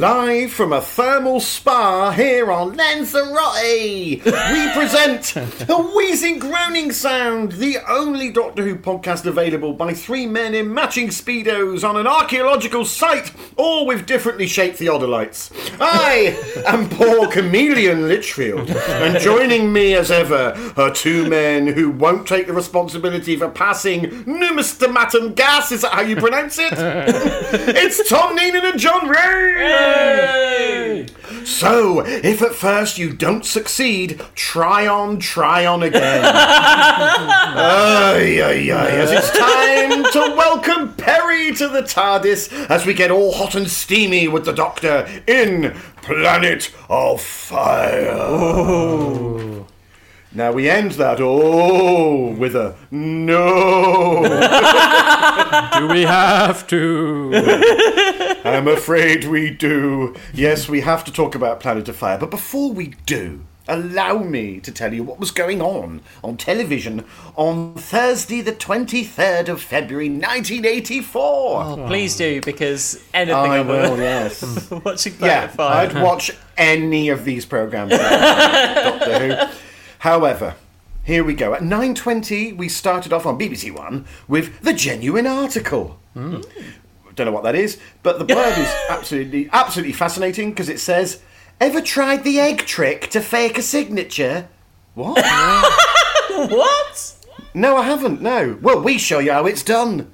Live from a thermal spa here on Lanzarote, we present a wheezing groaning sound, the only Doctor Who podcast available by three men in matching speedos on an archaeological site, all with differently shaped theodolites. I am Paul Kamelion Litchfield, and joining me as ever are two men who won't take the responsibility for passing numismaton gas. Is that how you pronounce it? it's Tom Neenan and John Ray. So, if at first you don't succeed, try on, try on again. ay, ay, ay, as it's time to welcome Peri to the TARDIS as we get all hot and steamy with the Doctor in Planet of Fire. Now we end that oh with a no. Do we have to? I'm afraid we do. Yes, we have to talk about Planet of Fire. But before we do, allow me to tell you what was going on on television on Thursday, the 23rd of February, 1984. Please do, because anything I other will, than yes. watching yeah, Planet Fire. I'd watch any of these programs. Doctor Who. However, here we go. At 9.20, we started off on BBC One with The Genuine Article. Hmm. Don't know what that is, but the blurb is absolutely, absolutely fascinating because it says, "Ever tried the egg trick to fake a signature?" What? What? no, I haven't. No. Well, we show you how it's done.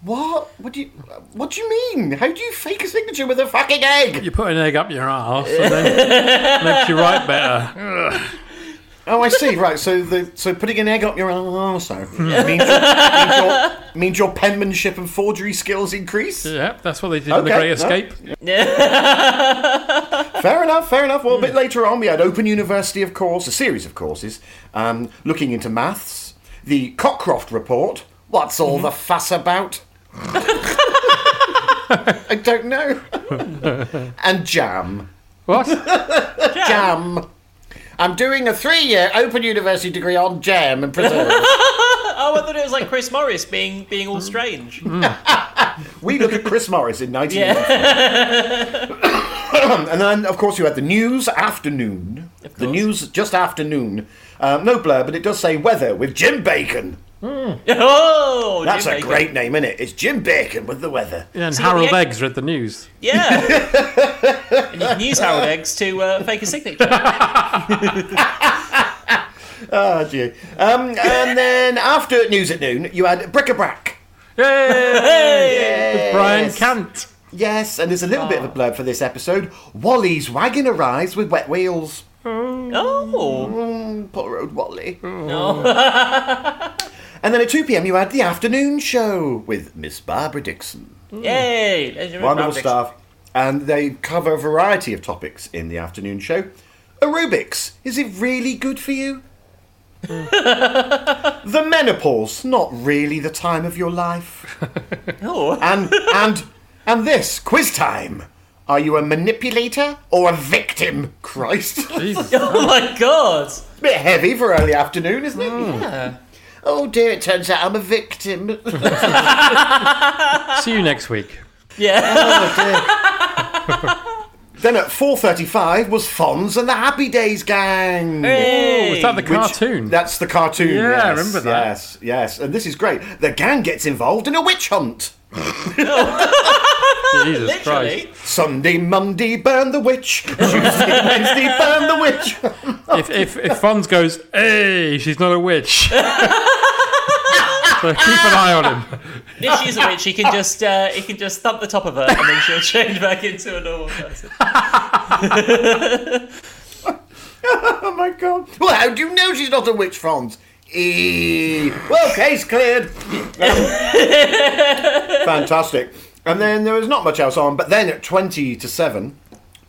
What? What do you? What do you mean? How do you fake a signature with a fucking egg? You put an egg up your arse and then makes you write better. Oh, I see. Right. So the so putting an egg up your arse oh. hmm. means, your, means, your, means your penmanship and forgery skills increase. Yep, that's what they did in The Okay, Great no. Escape. Fair enough, fair enough. Well, a bit hmm. later on, we had Open University, of course, a series of courses, um, looking into maths, the Cockcroft Report, what's all hmm. the fuss about? I don't know. and Jam. What? Jam. I'm doing a three year Open University degree on jam and preserves. Oh, I thought it was like Chris Morris being being all strange. we look at Chris Morris in 1984. and then, of course, you had the news afternoon. The news just afternoon. Um, no blur, but it does say weather with Jim Bacon. Oh, That's Jim a Bacon. great name, isn't it? It's Jim Bacon with the weather. Yeah, and See, Harold the egg- Eggs read the news. Yeah. and you can use Harold Eggs to uh, fake a signature. Oh, dear. Um, and then after news at noon, you had bric-a-brac. Yay! Brian Cant. Yes, and there's a little bit of a blurb for this episode. Wally's wagon arrives with wet wheels. Oh. Mm, poor old Wally. No. And then at 2 pm, you had the afternoon show with Miss Barbara Dixon. Mm. Yay. Legend of Wonderful staff. And they cover a variety of topics in the afternoon show. Aerobics, is it really good for you? the menopause, not really the time of your life. Oh. And and and this quiz time. Are you a manipulator or a victim? Christ, Jesus. oh my god. A bit heavy for early afternoon, isn't it? Yeah. Oh dear, it turns out I'm a victim. See you next week. Yeah. Oh, then at 4:35 was Fonz and the Happy Days gang. Hey. Oh, was that the Which- cartoon? That's the cartoon. Yeah, I remember that. Yes, yes, and this is great. The gang gets involved in a witch hunt. Jesus Literally. Christ. Sunday, Monday, burn the witch. Tuesday, Wednesday, burn the witch. If, if, if Fonz goes, hey, she's not a witch. so keep an eye on him. If she's a witch, he can just uh, he can just thump the top of her, and then she'll change back into a normal person. oh my god. Well, how do you know she's not a witch, Franz? E. Well, case cleared. Fantastic. And then there was not much else on, but then at 20 to 7,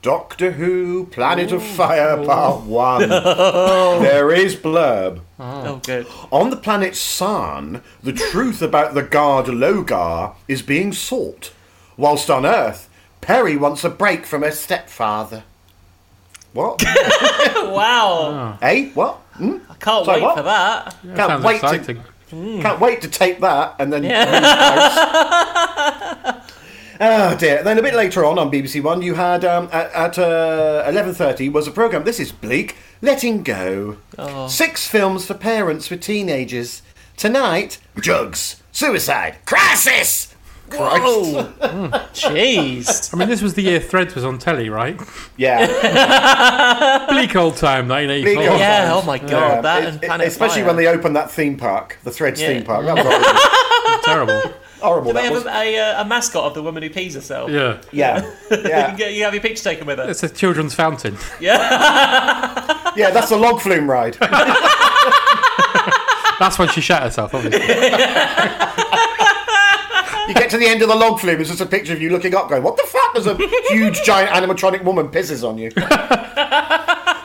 Doctor Who, Planet of Fire, Part 1. there is blurb. Oh, good. On the planet Sarn, the truth about the guard Logar is being sought, whilst on Earth, Peri wants a break from her stepfather. What? Wow. hey, what? Hmm? I can't Sorry, wait what? for that. Can't wait exciting. to can't wait to tape that and then. Oh dear! Then a bit later on on BBC One, you had um, at, at uh, eleven thirty was a program. This is bleak. Letting go. Six films for parents with teenagers. Tonight, drugs, suicide, crisis. Whoa. Jeez. I mean, this was the year Threads was on telly, right? Yeah, Bleak old time, 1984. Bleak old- Yeah, oh my god, Yeah, that it- and it- especially Fire. when they opened that theme park, the Threads Yeah. theme park. That was. Terrible. Horrible Do they have was. a, a, uh, a mascot of the woman who pees herself? Yeah. Yeah, You, yeah, can get, you have your picture taken with her. It's a children's fountain. yeah. Yeah, that's the log flume ride. That's when she shat herself, obviously. You get to the end of the log flume, it's just a picture of you looking up, going, "What the fuck?" There's a huge, giant animatronic woman pisses on you.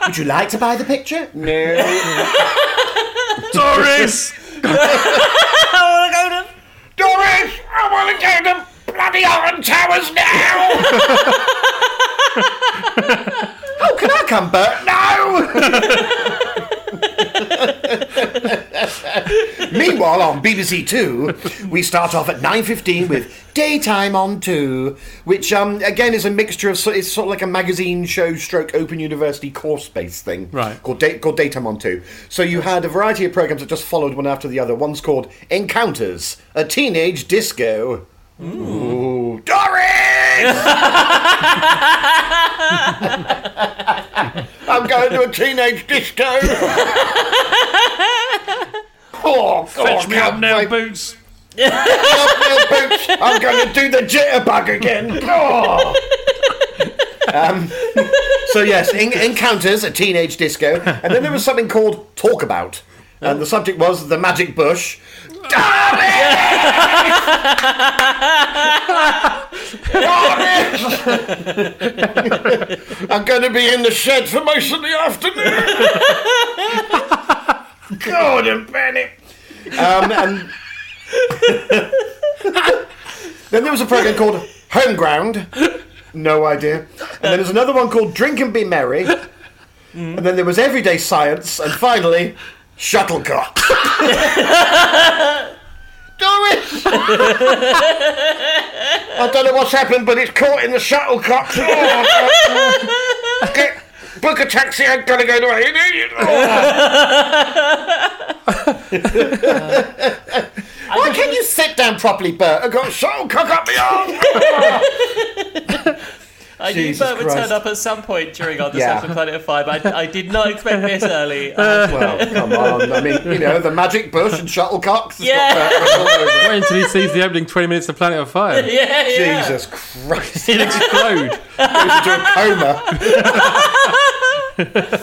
Would you like to buy the picture? No. Doris! Doris, I want to go to bloody Alton Towers now. oh, can I come, Bert? No. Meanwhile, on BBC Two, we start off at nine fifteen with Daytime on Two, which um, again is a mixture of it's sort of like a magazine show, stroke Open University course based thing, Right. Called Day, called Daytime on Two. So you had a variety of programs that just followed one after the other. One's called Encounters, a teenage disco. Ooh, Doris! I'm going to a teenage disco. oh, Fetch me up now, wait. Boots. Up, Boots. I'm going to do the jitterbug again. Oh. Um, so yes, en- encounters a teenage disco, and then there was something called Talk About, and the subject was the magic bush. I'm going to be in the shed for most of the afternoon. Gordon Bennett. Um, and then there was a program called Home Ground. No idea. And then there's another one called Drink and Be Merry. And then there was Everyday Science. And finally, Shuttlecock. Doris! I don't know what's happened, but it's caught in the shuttlecock. Oh, Get, book a taxi, I'm gonna go to Why can't you sit down properly, Bert? I've got a shuttlecock up my arm. I knew Jesus Bert would Christ. turn up at some point during our Yeah. discussion of Planet of Fire, but I, I did not expect this early. well, come on. I mean, you know, the magic bush and shuttlecocks. has got Yeah. Bert written all over it. Wait until he sees the opening 20 minutes of Planet of Fire. yeah, yeah. Jesus Christ. He'll explode. Goes into a coma.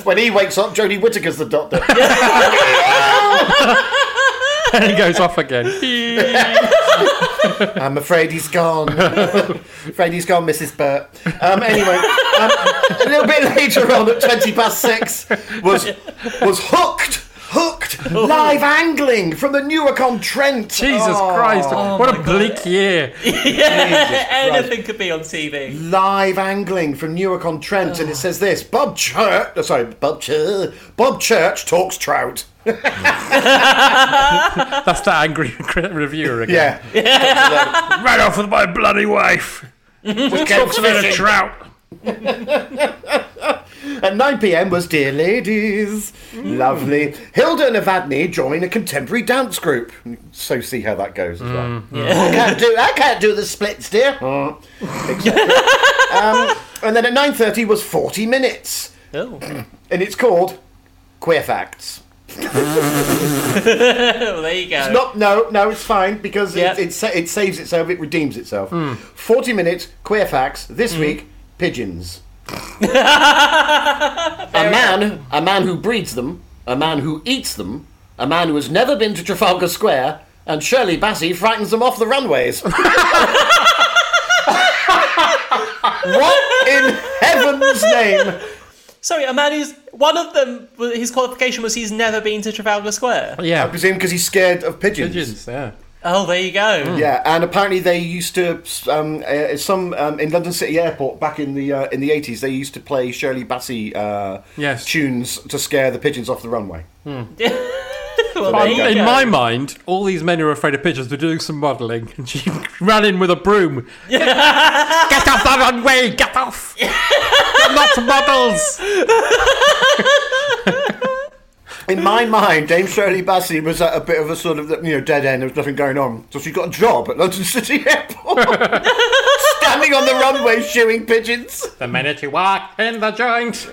when he wakes up, Jodie Whittaker's the doctor. and he goes off again. I'm afraid he's gone. afraid he's gone, Mrs. Bert. Um, anyway, um, a little bit later on at 20 past six was, was Hooked. Hooked live angling from the Newark on Trent. Jesus Oh, Christ. what a bleak year. Anything could be on TV. Live angling from Newark on Trent, and it says this: Bob Church, oh, sorry, Bob Church, Bob Church talks trout. That's that angry reviewer again. Yeah, Ran off with my bloody wife. Talks about a trout. At 9 pm was Dear Ladies. Lovely. Hilda and Evadne join a contemporary dance group. So see how that goes as well. I can't do I can't do the splits, dear. Uh, um, and then at 9.30 was 40 minutes. Oh. And it's called Queer Facts. well, there you go. It's Not, no, no, it's fine because Yeah. it, it, sa- it saves itself, it redeems itself. Hmm. 40 minutes, Queer Facts. This hmm. week, pigeons. a man, a man who breeds them, a man who eats them, a man who has never been to Trafalgar Square, and Shirley Bassey frightens them off the runways. what in heaven's name? Sorry, a man who's one of them. His qualification was he's never been to Trafalgar Square. I Yeah, presume because he's scared of pigeons. pigeons. Yeah. Oh, there you go. Yeah, and apparently they used to um, uh, some um, in London City Airport back in the uh, in the eighties. They used to play Shirley Bassey uh, Yes. tunes to scare the pigeons off the runway. Well, there there you you. In go. my mind, all these men who are afraid of pigeons were doing some modelling, and she ran in with a broom. Get off the runway! Get off! They're not models. In my mind, Dame Shirley Bassey was at a bit of a sort of you know dead end. There was nothing going on, so she got a job at London City Airport, standing on the runway shooing pigeons. The minute you walk in the joint.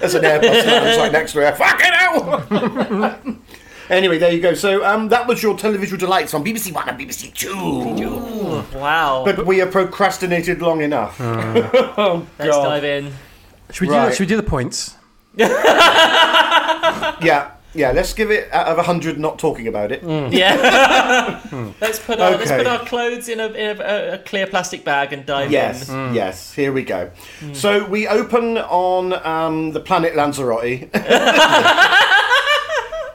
There's an Airbus man right next to her. Fucking hell! anyway, there you go. So um, that was your televisual delights on BBC One and BBC Two. Wow. But we have procrastinated long enough. Let's God. dive in. Should we do? Right. Should we do the points? Yeah, yeah. Let's give it out of hundred. Not talking about it. Yeah. let's put our, let's Okay. put our clothes in a, in a, a clear plastic bag and dive in. Yes, in. yes. Here we go. So we open on um, the planet Lanzarote.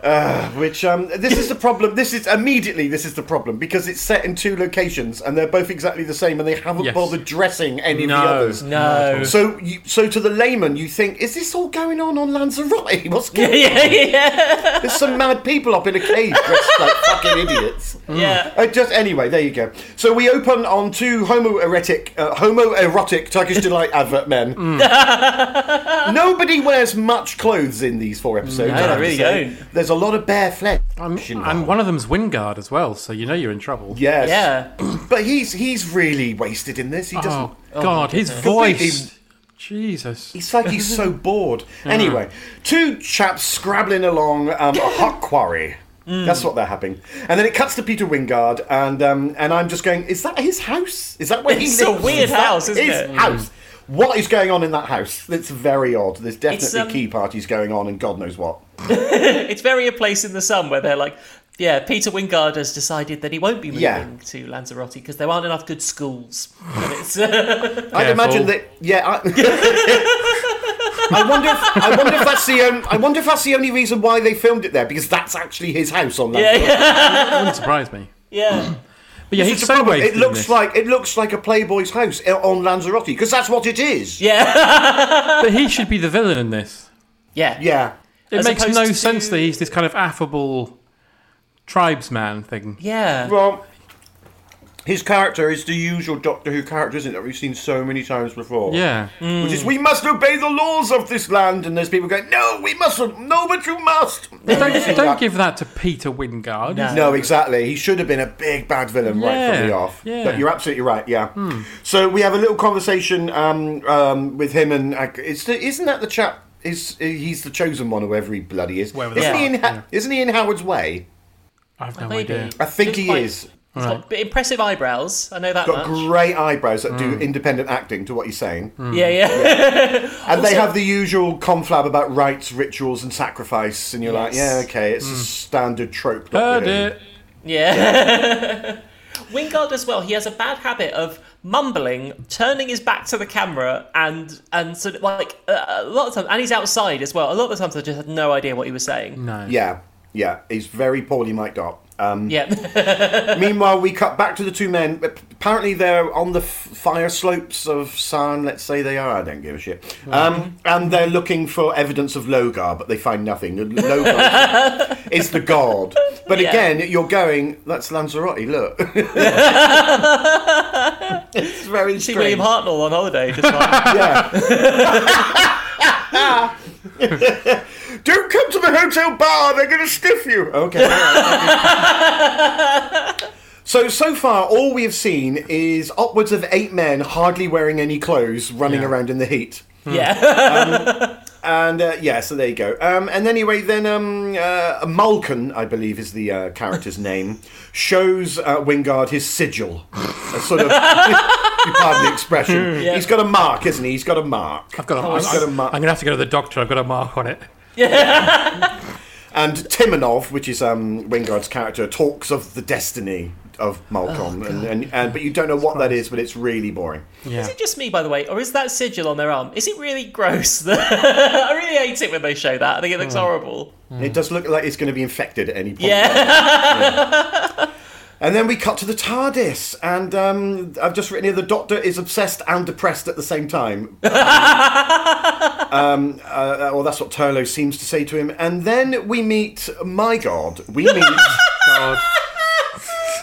Uh, which um, this is the problem. This is immediately this is the problem because it's set in two locations and they're both exactly the same and they haven't Yes. bothered dressing any of the others. No. So, you, so to the layman, you think, is this all going on on Lanzarote? What's going yeah, yeah, There's some mad people up in a cave dressed like fucking idiots. yeah. Uh, just anyway, there you go. So we open on two homoerotic, uh, homoerotic Turkish delight advert men. Nobody wears much clothes in these four episodes. No, I they have to really don't. There's a lot of bare flesh. And, involved. and one of them's Wyngarde as well, so you know you're in trouble. yes, Yeah. but he's he's really wasted in this. He doesn't. Oh God, his voice. Jesus. It's like he's so bored. Anyway, two chaps scrabbling along um, a hot quarry. That's what they're having, and then it cuts to Peter Wyngarde, and um, and I'm just going, is that his house? Is that where he lives? It's lives? a weird Is house, isn't it? his it? house? What is going on in that house? It's very odd. There's definitely um, key parties going on, and God knows what. It's very a place in the sun where they're like, yeah, Peter Wyngarde has decided that he won't be moving Yeah. to Lanzarote because there aren't enough good schools. It's, uh, I'd imagine that. Yeah. I, I wonder. If, I wonder if that's the. Um, I wonder if that's the only reason why they filmed it there because that's actually his house on yeah, Lanzarote. yeah, Wouldn't surprise me. yeah. But yeah, he's is so wasted. It looks this. like it looks like a Playboy's house uh, on Lanzarote because that's what it is. Yeah. But he should be the villain in this. Yeah. Yeah. It As makes no to- sense that he's this kind of affable tribesman thing. Yeah. Well, his character is the usual Doctor Who character, isn't it? That we've seen so many times before. Yeah. Which is, we must obey the laws of this land, and there's people going, no, we mustn't. No, but you must. Don't, don't that. give that to Peter Wyngarde. No. No, exactly. He should have been a big bad villain right from the off. yeah. But you're absolutely right. Yeah. So we have a little conversation um, um, with him, and uh, it's the, isn't that the chap? Is uh, he's the chosen one, or whoever he bloody is? Whoever Isn't, he in, yeah. isn't he in Howard's Way? I've no Maybe. idea. I think Looks he quite- is. He's got impressive eyebrows. I know that Got much. great eyebrows that do hmm. independent acting to what he's saying. Mm. Yeah, yeah. yeah. And they have the usual conflab about rites, rituals, and sacrifice, and you're like, yeah, okay, it's a hmm. standard trope. Heard Doctor Who. it. Yeah. Wyngarde as well. He has a bad habit of mumbling, turning his back to the camera, and and sort of like uh, a lot of times, and he's outside as well. A lot of the times, I just had no idea what he was saying. No. Yeah, yeah, he's very poorly mic'd up. Um, Yeah, Meanwhile, we cut back to the two men. Apparently, they're on the f- fire slopes of Sarn. Let's say they are. I don't give a shit. Um, and they're looking for evidence of Logar, but they find nothing. Logar is the god. But Yeah. again, you're going. That's Lanzarote. Look. it's very see strange. William Hartnell on holiday. Just like, Yeah. Don't come to the hotel bar, they're going to stiff you. Okay. so, so far, all we have seen is upwards of eight men hardly wearing any clothes running Yeah. around in the heat. yeah, um, And uh, yeah, so there you go. Um, and anyway, then um, uh, Malkon, I believe is the uh, character's name, shows uh, Wyngarde his sigil. A sort of, pardon the expression. Yeah. He's got a mark, isn't he? He's got a mark. I've got a, He's I'm, got a I'm, mark. I'm gonna have to go to the doctor. I've got a mark on it. Yeah. and Timanov, which is um, Wyngarde's character, talks of the destiny of Malkon, and, and, and but you don't know what that is, but it's really boring. Yeah. Is it just me, by the way, or is that sigil on their arm? Is it really gross? I really hate it when they show that. I think it looks horrible. It does look like it's going to be infected at any point. Yeah. And then we cut to the TARDIS, and um, I've just written here the Doctor is obsessed and depressed at the same time. um, uh, well, that's what Turlough seems to say to him. And then we meet, my God, we meet God.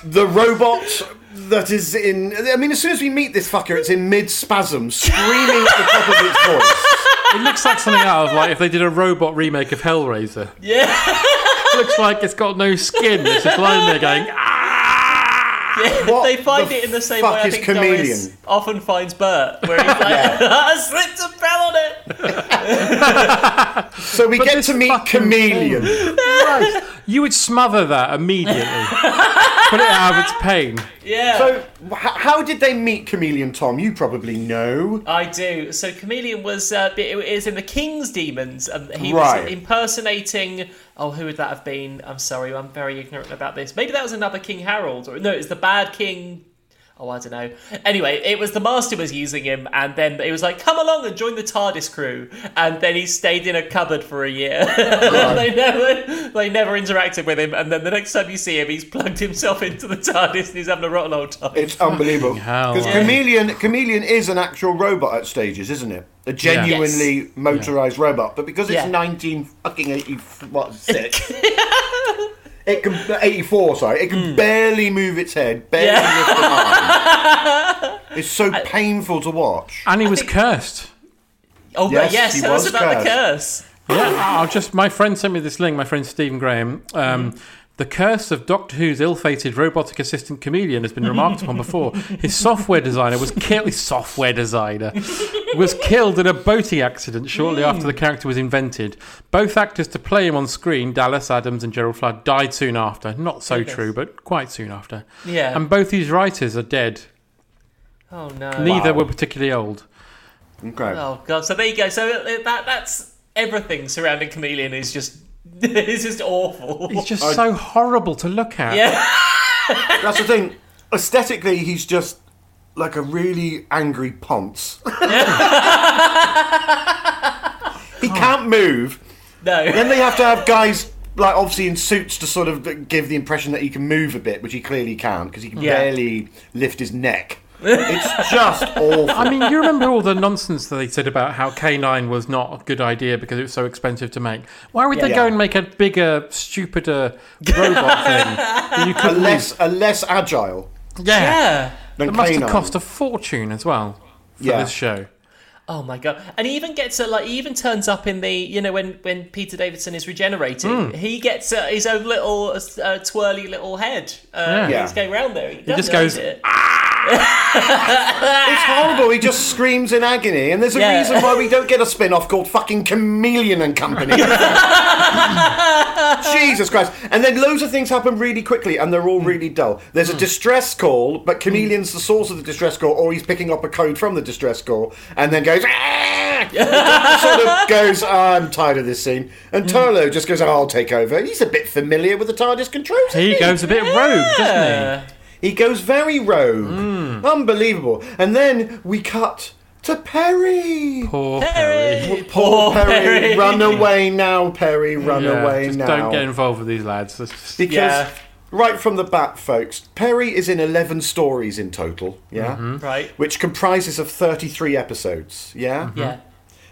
The robot that is in. I mean, as soon as we meet this fucker, it's in mid spasm, screaming at the top of its voice. It looks like something out of like if they did a robot remake of Hellraiser. yeah. It looks like it's got no skin. It's just lying there going. Ah! What they find the it in the same fuck way I is think Kamelion? Doris often finds Bert, where he's like, I slipped and fell on it. So we get this to meet fucking Kamelion. Christ. You would smother that immediately. Put it out of its pain. Yeah. So, h- how did they meet Kamelion, Tom? You probably know. I do. So Kamelion was uh, it is in the King's Demons, and he Right. was impersonating. Oh, who would that have been? I'm sorry, I'm very ignorant about this. Maybe that was another King Harold, or no, it's the bad King. Oh, I don't know. Anyway, it was the Master was using him, and then it was like, "Come along and join the TARDIS crew." And then he stayed in a cupboard for a year. they never, they never interacted with him. And then the next time you see him, he's plugged himself into the TARDIS and he's having a rotten old time. It's unbelievable. hell. Because Kamelion, Kamelion is an actual robot at stages, isn't it? A genuinely Yes. motorized robot. But because it's Yeah. 19 fucking 80, what, six, it can, 84, sorry, it can barely move its head, barely Yeah. lift an arm. It's so painful to watch. And he was cursed. oh, Yes, yes, he tell us was about the cursed. curse. Yeah, I'll just. My friend sent me this link. My friend Stephen Graham. Um, The curse of Doctor Who's ill-fated robotic assistant Kamelion has been remarked upon before. His software designer was killed. His software designer was killed in a boating accident shortly after the character was invented. Both actors to play him on screen, Dallas Adams and Gerald Flood, died soon after. Not so Goodness. true, but quite soon after. Yeah. And both these writers are dead. oh no. Neither Wow. were particularly old. Okay. Oh god. So there you go. So uh, that that's everything surrounding Kamelion is just is just awful. He's just so horrible to look at. yeah. That's the thing. Aesthetically, he's just like a really angry ponce. he can't move. No. Then they have to have guys like obviously in suits to sort of give the impression that he can move a bit, which he clearly can't because he can Yeah. barely lift his neck. It's just awful. I mean, you remember all the nonsense that they said about how K9 was not a good idea because it was so expensive to make. Why would they Yeah. go and make a bigger, stupider robot thing? that you a could less a less agile yeah. Yeah. Than It must K9. have cost a fortune as well for Yeah. this show. Oh my god! And he even gets a like. He even turns up in the you know when when Peter Davison is regenerating, he gets uh, his own little uh, twirly little head. Uh, Yeah. He's going around there. He, just goes, hide it. It's horrible. He just screams in agony, and there's a Yeah. reason why we don't get a spin-off called fucking Kamelion and Company. Jesus Christ! And then loads of things happen really quickly, and they're all really dull. There's a distress call, but Kamelion's the source of the distress call, or he's picking up a code from the distress call, and then goes. "Ah!" Sort of goes, "Ah, I'm tired of this scene, and Turlough just goes, oh, I'll take over. He's a bit familiar with the TARDIS controls. isn't He goes a bit rogue, doesn't Yeah. He goes very rogue. Unbelievable. And then we cut to Peri. Poor Peri. Poor Peri. Peri. Run away now, Peri. Run Yeah, away just now. don't get involved with these lads. Just- because Yeah. right from the bat, folks, Peri is in 11 stories in total. Yeah? Mm-hmm. Right. Which comprises of 33 episodes. Yeah? Mm-hmm. Yeah.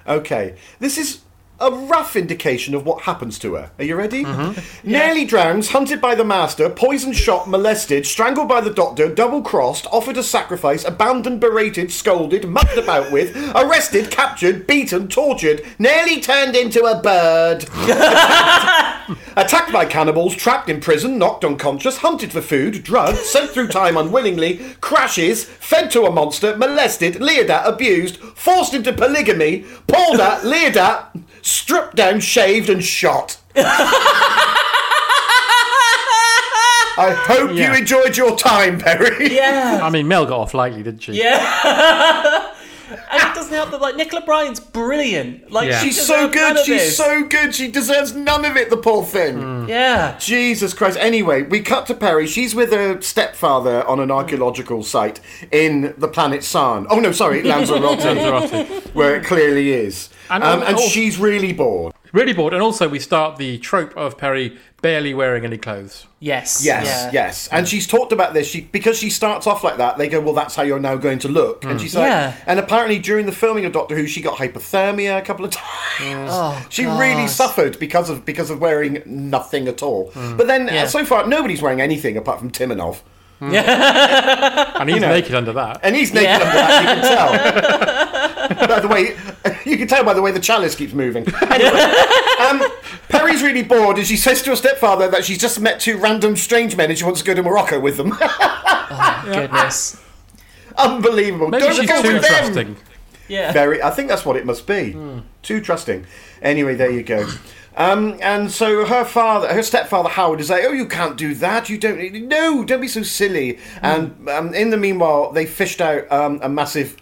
Okay. This is a rough indication of what happens to her. Are you ready? Mm-hmm. Nearly drowns, hunted by the master, poisoned, shot, molested, strangled by the doctor, double crossed, offered a sacrifice, abandoned, berated, scolded, mucked about with, arrested, captured, beaten, tortured, nearly turned into a bird. Attacked by cannibals, trapped in prison, knocked unconscious, hunted for food, drugged, sent through time unwillingly, crashes, fed to a monster, molested, leered at, abused, forced into polygamy, pulled at, leered at, stripped down, shaved, and shot. I hope Yeah. you enjoyed your time, Peri. Yeah. I mean, Mel got off lightly, didn't she? Yeah. and it doesn't help that like Nicola Bryant's brilliant. Like Yeah. she She's so good. She's this. so good. She deserves none of it. The poor thing. Mm. yeah. Jesus Christ. Anyway, we cut to Peri. She's with her stepfather on an archaeological site in the planet Sarn. Oh no, sorry, Lanzarote, Lanzarote. where it clearly is. And um, and al- she's really bored. Really bored. And also, we start the trope of Peri barely wearing any clothes. Yes. Yes, yeah. yes. And she's talked about this. She because she starts off like that. They go, "Well, that's how you're now going to look." And she's like, Yeah. and apparently during the filming of Doctor Who, she got hypothermia a couple of times. Oh, she really suffered because of because of wearing nothing at all. But then Yeah. uh, so far, nobody's wearing anything apart from Timonov, And he's know. naked under that. and he's naked Yeah. under that. You can tell. by the way, you can tell by the way the chalice keeps moving. Anyway, um, Peri's really bored, and she says to her stepfather that she's just met two random strange men, and she wants to go to Morocco with them. Oh, goodness. Unbelievable. Maybe Don't she's go too with them. trusting. Yeah. Very. I think that's what it must be. Too trusting. Anyway, there you go. Um, and so her father, her stepfather Howard, is like, "Oh, you can't do that. You don't. No, don't be so silly." And um, in the meanwhile, they fished out um, a massive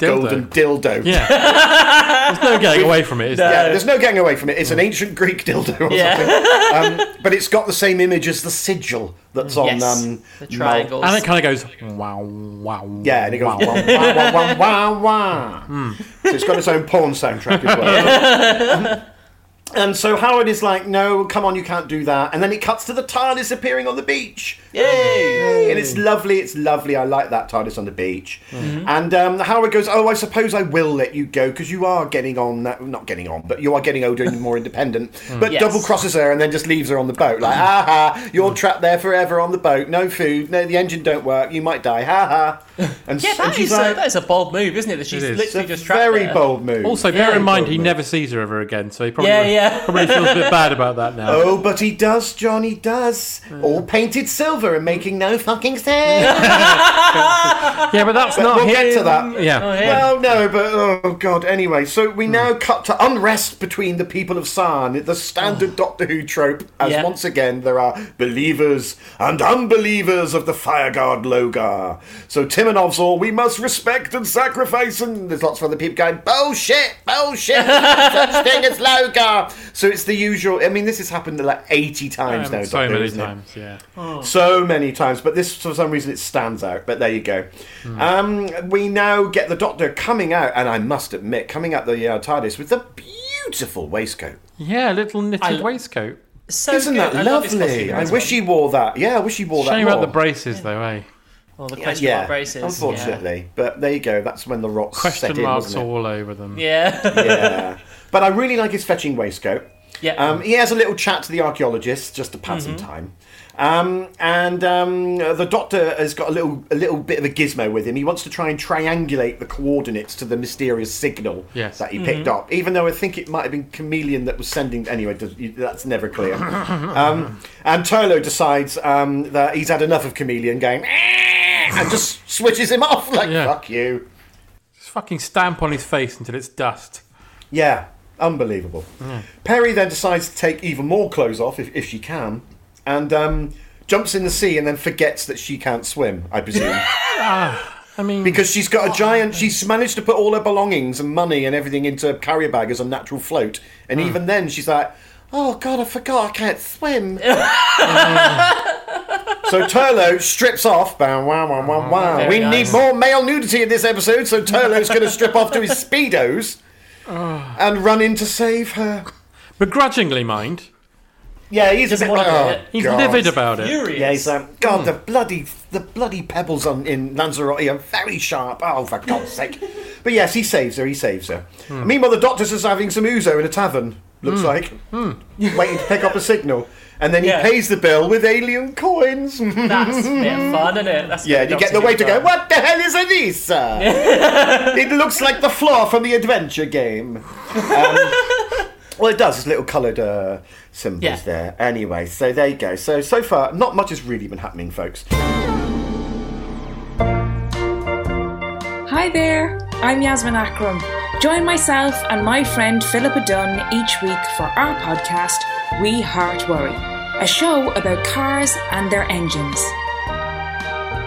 Dildo. golden dildo. Yeah. There's no getting away from it, is Yeah, there? there's no getting away from it. It's an ancient Greek dildo or Yeah. something. Um, but it's got the same image as the sigil that's on Yes. um, the Mal- triangles. And it kind of goes, wow, wow. Yeah, and it goes wow. wah, wah, wah, wah, wah, wah. So it's got its own porn soundtrack as well. and so Howard is like, "No, come on, you can't do that." And then it cuts to the TARDIS appearing on the beach. Yay! And it's lovely. It's lovely. I like that TARDIS on the beach. Mm-hmm. And um, Howard goes, "Oh, I suppose I will let you go because you are getting on. That, not getting on, but you are getting older and more independent." But Mm. Yes. double crosses her and then just leaves her on the boat. Like, ha ha, you're trapped there forever on the boat. No food. No, the engine don't work. You might die. Ha ha. And, Yeah, and she's is, like, a, that is a bold move, isn't it? That she's It is. literally it's a just trapped very there. bold move. Also, bear Very in mind, he move. never sees her ever again, so he probably, Yeah, yeah. Probably feels a bit bad about that now. Oh, but he does, John. He does. All painted silver and making no fucking sense. Yeah, but that's But not we'll him. get to that. Yeah. Oh, yeah. Well, no, but oh god. Anyway, so we hmm. now cut to unrest between the people of Sarn. The standard oh. Doctor Who trope, as Yeah. once again there are believers and unbelievers of the fire god Logar. So Timanov's all we must respect and sacrifice, and there's lots of other people going bullshit, bullshit, such thing as Logar. So it's the usual. I mean, this has happened like eighty times Um, now. so Doctor many isn't it? times, yeah. so many times, but this for some reason it stands out. But there you go. Um, we now get the Doctor coming out, and I must admit, coming out the uh, TARDIS with a beautiful waistcoat. Yeah, a little knitted I- waistcoat. So Isn't good. that I lovely? costume I wish he wore that. Yeah, I wish he wore that Shame more. about the braces, though, eh? Oh, the question yeah, mark braces. unfortunately. But there you go. That's when the rocks Question set in, marks wasn't it? all over them. Yeah. Yeah. yeah. But I really like his fetching waistcoat. yeah. Um, he has a little chat to the archaeologist just to pass some time. Um, and um, the doctor has got a little a little bit of a gizmo with him. He wants to try and triangulate the coordinates to the mysterious signal Yes. that he picked up. Even though I think it might have been Kamelion that was sending. Anyway, that's never clear. um, and Turlough decides um, that he's had enough of Kamelion going and just switches him off like Yeah. fuck you. Just fucking stamp on his face until it's dust. Yeah, unbelievable. Peri then decides to take even more clothes off if, if she can, and um, jumps in the sea and then forgets that she can't swim. I presume ah, I mean, because she's got a giant. She's managed to put all her belongings and money and everything into a carrier bag as a natural float, and hmm. even then she's like. Oh God! I forgot I can't swim. so Turlough strips off. Bow, wow, wow, wow, wow. We nice. need more male nudity in this episode, so Turlough's going to strip off to his speedos and run in to save her. begrudgingly, mind. Yeah, he's a Doesn't bit like, to oh, it. He's God. livid about it. Furious. Yeah, he's like, hmm. God, the bloody, the bloody pebbles on in Lanzarote are very sharp. Oh, for God's sake! But yes, he saves her. He saves her. Hmm. Meanwhile, the doctor's just having some ouzo in a tavern. Looks hmm. like waiting to pick up a signal, and then he Yeah. pays the bill with alien coins. That's a bit of fun, isn't it? That's Yeah, you get the waiter go, What the hell is this? sir?" it looks like the floor from the adventure game. Um, well, it does. There's little coloured uh, symbols Yeah. there. Anyway, so there you go. So, so far, not much has really been happening, folks. Hi there, I'm Yasmin Akram. Join myself and my friend Philippa Dunn each week for our podcast, We Heart Worry, a show about cars and their engines.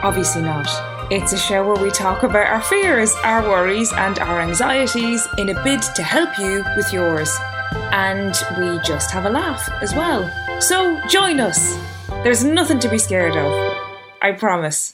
Obviously not. It's a show where we talk about our fears, our worries, and our anxieties in a bid to help you with yours. And we just have a laugh as well. So join us. There's nothing to be scared of. I promise.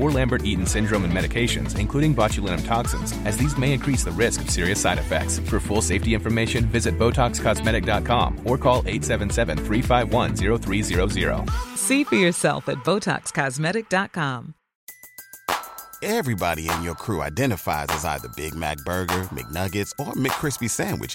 or Lambert Eaton syndrome and medications, including botulinum toxins, as these may increase the risk of serious side effects. For full safety information, visit BotoxCosmetic.com or call 877 351 0300. See for yourself at BotoxCosmetic.com. Everybody in your crew identifies as either Big Mac Burger, McNuggets, or McCrispy Sandwich.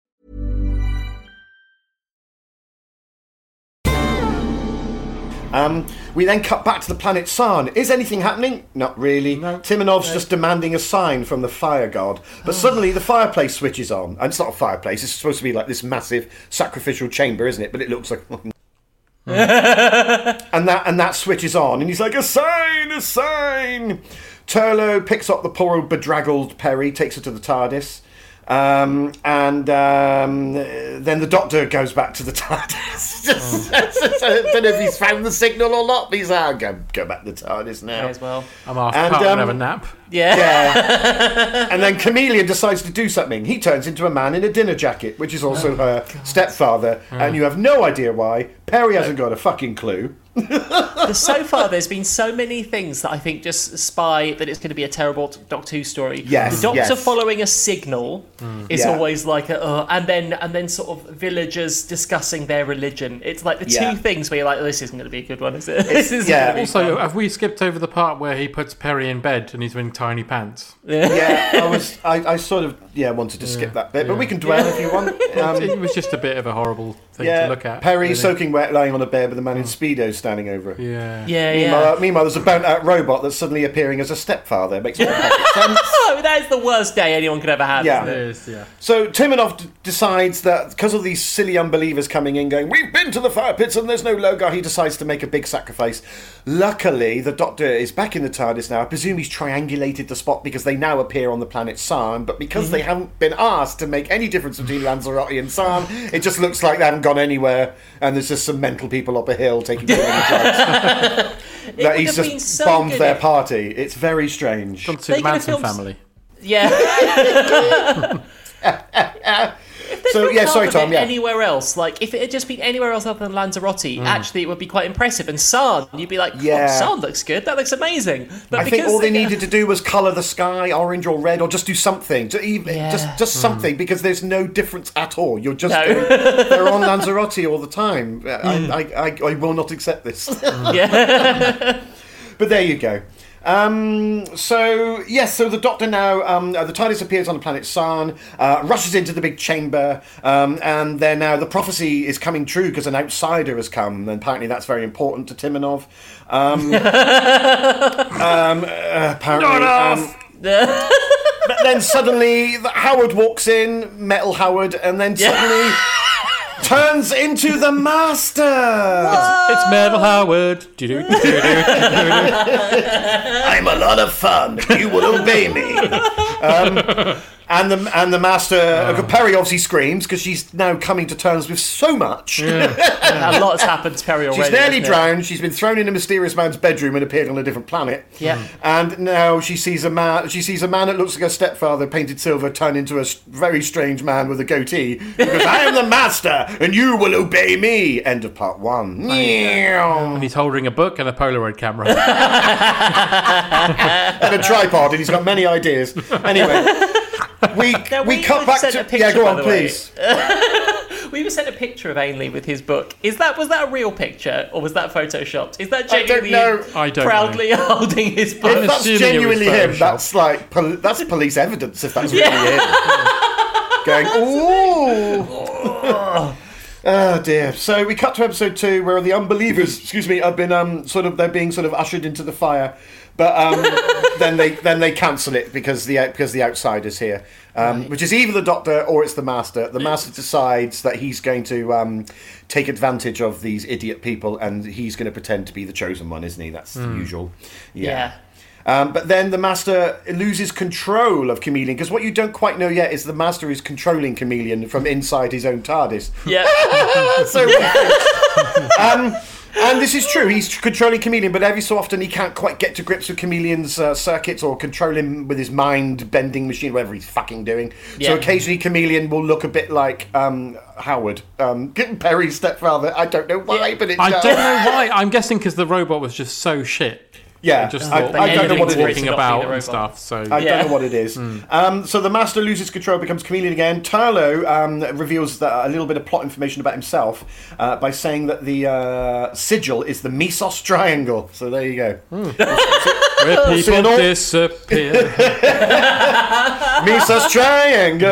Um, we then cut back to the planet Sarn. Is anything happening? Not really. Timanov's just demanding a sign from the fire god. But suddenly the fireplace switches on. And it's not a fireplace, it's supposed to be like this massive sacrificial chamber, isn't it? But it looks like. and that and that switches on, and he's like, a sign, a sign. Turlough picks up the poor old bedraggled Peri, takes her to the TARDIS. Um, and um, then the doctor goes back to the TARDIS. Just- I don't know if he's found the signal or not, but he's like, I'll go, go back to the TARDIS now. May as well. I'm half And, can't um, have a nap. Yeah. Yeah. and then Kamelion decides to do something. He turns into a man in a dinner jacket, which is also her stepfather, and you have no idea why. Peri hasn't got a fucking clue. The- so far, there's been so many things that I think just spy that it's going to be a terrible Doctor Who story. Yes, the Doctor yes. following a signal is Yeah. always like a, uh, and then and then sort of villagers discussing their religion. It's like the Yeah. two things where you're like, this isn't going to be a good one, is it? this is yeah. Also, fun. have we skipped over the part where he puts Peri in bed and he's wearing tiny pants? Yeah, I was. I, I sort of yeah I wanted to skip that bit, but we can dwell if you want. Um, it was just a bit of a horrible thing yeah, to look at. Peri really. soaking wet, lying on a bed with a man in speedos standing over. it. Yeah. yeah, Meanwhile, yeah. meanwhile, there's a burnt out robot that's suddenly appearing as a stepfather. It makes no perfect sense. Oh, that is the worst day anyone could ever have. Yeah. isn't It it? is, yeah. So Timanov d- decides that because of these silly unbelievers coming in, going, "We've been to the fire pits and there's no Logar," he decides to make a big sacrifice. Luckily, the Doctor is back in the TARDIS now. I presume he's triangulated the spot because they now appear on the planet Sarn. But because they haven't been asked to make any difference between Lanzarote and Sarn, it just looks like they haven't gone anywhere, and there's just some mental people up a hill taking too many drugs. that he's just so bombed their if- party. It's very strange. Gone to see the They could have Manson filmed- family. Yeah. So yeah, sorry, Half of Tom. it Yeah. Anywhere else, like if it had just been anywhere else other than Lanzarote, mm. actually it would be quite impressive. And Sarn, you'd be like, Yeah. yeah. Sarn looks good. That looks amazing. But I think all they needed to do was colour the sky orange or red, or just do something, to even Yeah. just just hmm. something, because there's no difference at all. You're just No. doing, they're on Lanzarote all the time. I, hmm. I, I, I will not accept this. yeah. but there you go. Um, so yes, so the Doctor now, um, uh, the TARDIS appears on the planet Sarn, uh, rushes into the big chamber, um, and then now the prophecy is coming true because an outsider has come, and apparently that's very important to Timanov. Um, um, uh, apparently, um, but then suddenly Howard walks in, Metal Howard, and then suddenly turns into the Master. It's Melville Howard. I'm a lot of fun. You will obey me. Um, and the and the master uh, Peri obviously screams because she's now coming to terms with so much. a lot has happened to Peri already. She's nearly hasn't it? drowned. She's been thrown in a mysterious man's bedroom and appeared on a different planet. Yeah. And now she sees a man. She sees a man that looks like her stepfather, painted silver, turn into a very strange man with a goatee. Because I am the master, and you will obey me. End of part one. Meow. And he's holding a book and a Polaroid camera. and a tripod, and he's got many ideas. Anyway, we Now, we we cut back sent to a picture, yeah. Go on, please. We were sent a picture of Ainley with his book. Is that was that a real picture or was that photoshopped? Is that I don't genuinely know. I don't proudly holding his book? If that's assuming it was genuinely him, that's like pol- that's police evidence. If that's really him, going ooh. Oh dear. So we cut to episode two, where the unbelievers, excuse me, have been um sort of they're being sort of ushered into the fire, but um then they then they cancel it because the because the outsider's here, um, which is either the doctor or it's the master. The master decides that he's going to um take advantage of these idiot people and he's going to pretend to be the chosen one, isn't he? That's the usual. yeah. Um, but then the master loses control of Kamelion because what you don't quite know yet is the master is controlling Kamelion from inside his own TARDIS. Yeah. so, um, and this is true. He's controlling Kamelion, but every so often he can't quite get to grips with Kamelion's uh, circuits or control him with his mind bending machine, whatever he's fucking doing. Yeah. So occasionally Kamelion will look a bit like um, Howard, um, Peri's stepfather. I don't know why, but it I does. don't know why. I'm guessing because the robot was just so shit. Yeah, I just I- thought I don't know what it everything's walking To not be about and stuff. So I Yeah. don't know what it is. Um, so the master loses control, becomes Kamelion again. Turlough um, reveals that, a little bit of plot information about himself uh, by saying that the uh, sigil is the Misos Triangle. So there you go. where people all- disappear. Misos Triangle.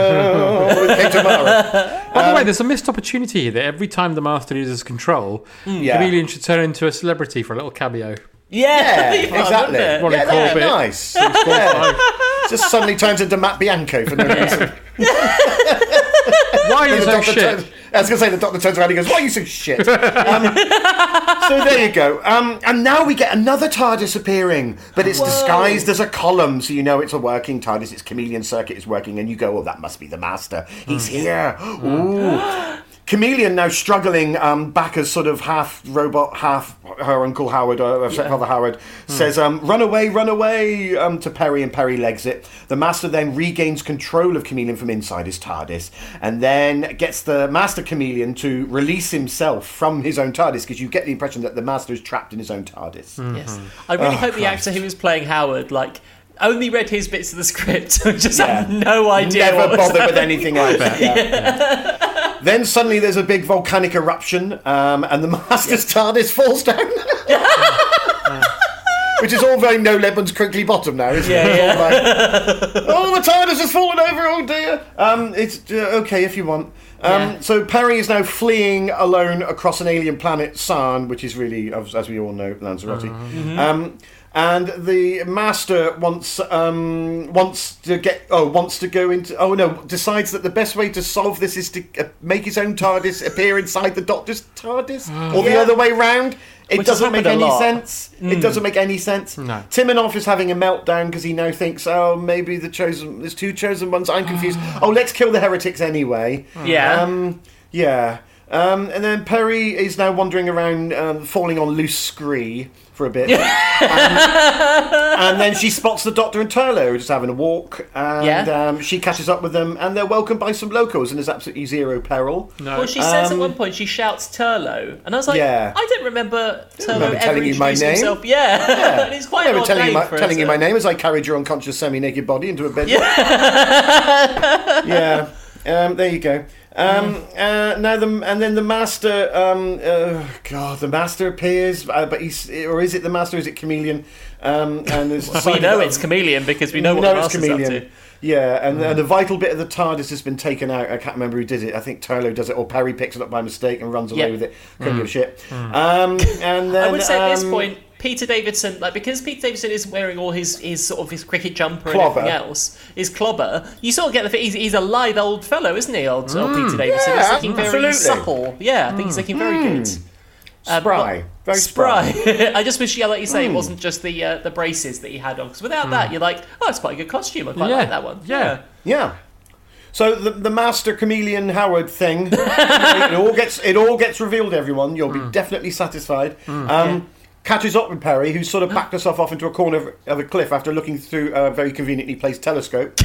Okay, tomorrow. By the way, there's a missed opportunity here that every time the master loses control, Yeah. Kamelion should turn into a celebrity for a little cameo. Yeah. Yeah, that'd fun, exactly. wouldn't? Ronnie yeah, Corbett. nice. Yeah. Just suddenly turns into Matt Bianco for no reason. Why are you so shit? turns- I was going to say the doctor turns around and he goes, "Why are you so shit?" Um, so there you go. Um, and now we get another TARDIS appearing, but it's disguised as a column, so you know it's a working TARDIS. Its chameleon circuit is working, and you go, "Oh, that must be the master. He's here." Ooh. Kamelion now struggling um, back as sort of half robot, half her Uncle Howard, or her stepfather Howard, says, um, Run away, run away um, to Peri, and Peri legs it. The Master then regains control of Kamelion from inside his TARDIS, and then gets the Master Kamelion to release himself from his own TARDIS, because you get the impression that the Master is trapped in his own TARDIS. Yes. I really Oh, hope the actor who was playing Howard, like, only read his bits of the script, so just Yeah. had no idea. Never bothered with anything else. Yeah. then suddenly there's a big volcanic eruption, um, and the Master's TARDIS falls down. Which is all very no Lebanon's crinkly bottom now, isn't Yeah, it? Yeah. all like, oh, the TARDIS has fallen over, oh dear. Um, it's uh, okay if you want. Um, Yeah. So Peri is now fleeing alone across an alien planet, Sarn, which is really, as, we all know, Lanzarote. Mm-hmm. Um, and the master wants um, wants to get oh wants to go into oh no decides that the best way to solve this is to uh, make his own TARDIS appear inside the Doctor's TARDIS or the Yeah. other way round. It Which doesn't make any lot. sense. It doesn't make any sense. No. Timanov is having a meltdown because he now thinks, oh, maybe the chosen, there's two chosen ones. I'm confused. oh, let's kill the heretics anyway. Yeah. Um, yeah. Um, and then Peri is now wandering around, um, falling on loose scree for a bit. and, and then she spots the Doctor and Turlough who are just having a walk. And Yeah. um, she catches up with them, and they're welcomed by some locals, and there's absolutely zero peril. No. Well, she says at Um, one point she shouts Turlough, and I was like, Yeah. I don't remember Turlough remember ever telling you my introducing name. himself. Yeah, and it's I quite an remember odd telling, you my, for telling a- you my name as I carried your unconscious semi-naked body into a bedroom. yeah. Um, there you go. Um, uh, now the and then the master. Um, uh, God, the master appears, uh, but he's or is it the master? Or is it Kamelion? Um, and there's We know it's Kamelion because we know what the know it's master's up Kamelion. to. Yeah, and, and a vital bit of the TARDIS has been taken out. I can't remember who did it. I think Turlough does it, or Peri picks it up by mistake and runs away Yeah. with it. Couldn't give a shit. Um, and then I would say at this um, point, Peter Davison, like because Peter Davison is wearing all his, his sort of his cricket jumper Clobber. and everything else, his clobber, you sort of get the he's, he's a lithe old fellow, isn't he? Old, old Peter Davison. Mm. yeah, he's looking very absolutely. supple. Yeah, I think he's looking very good. Uh, spry, very spry. spry. I just wish, yeah, like you say, it wasn't just the uh, the braces that he had on. Because without that, you're like, oh, it's quite a good costume. I quite Yeah, like that one. yeah. Yeah. So the, the master Kamelion Howard thing, it all gets it all gets revealed. Everyone, you'll be definitely satisfied. Um, Catches up with Peri, who's sort of backed herself off into a corner of, of a cliff after looking through a very conveniently placed telescope.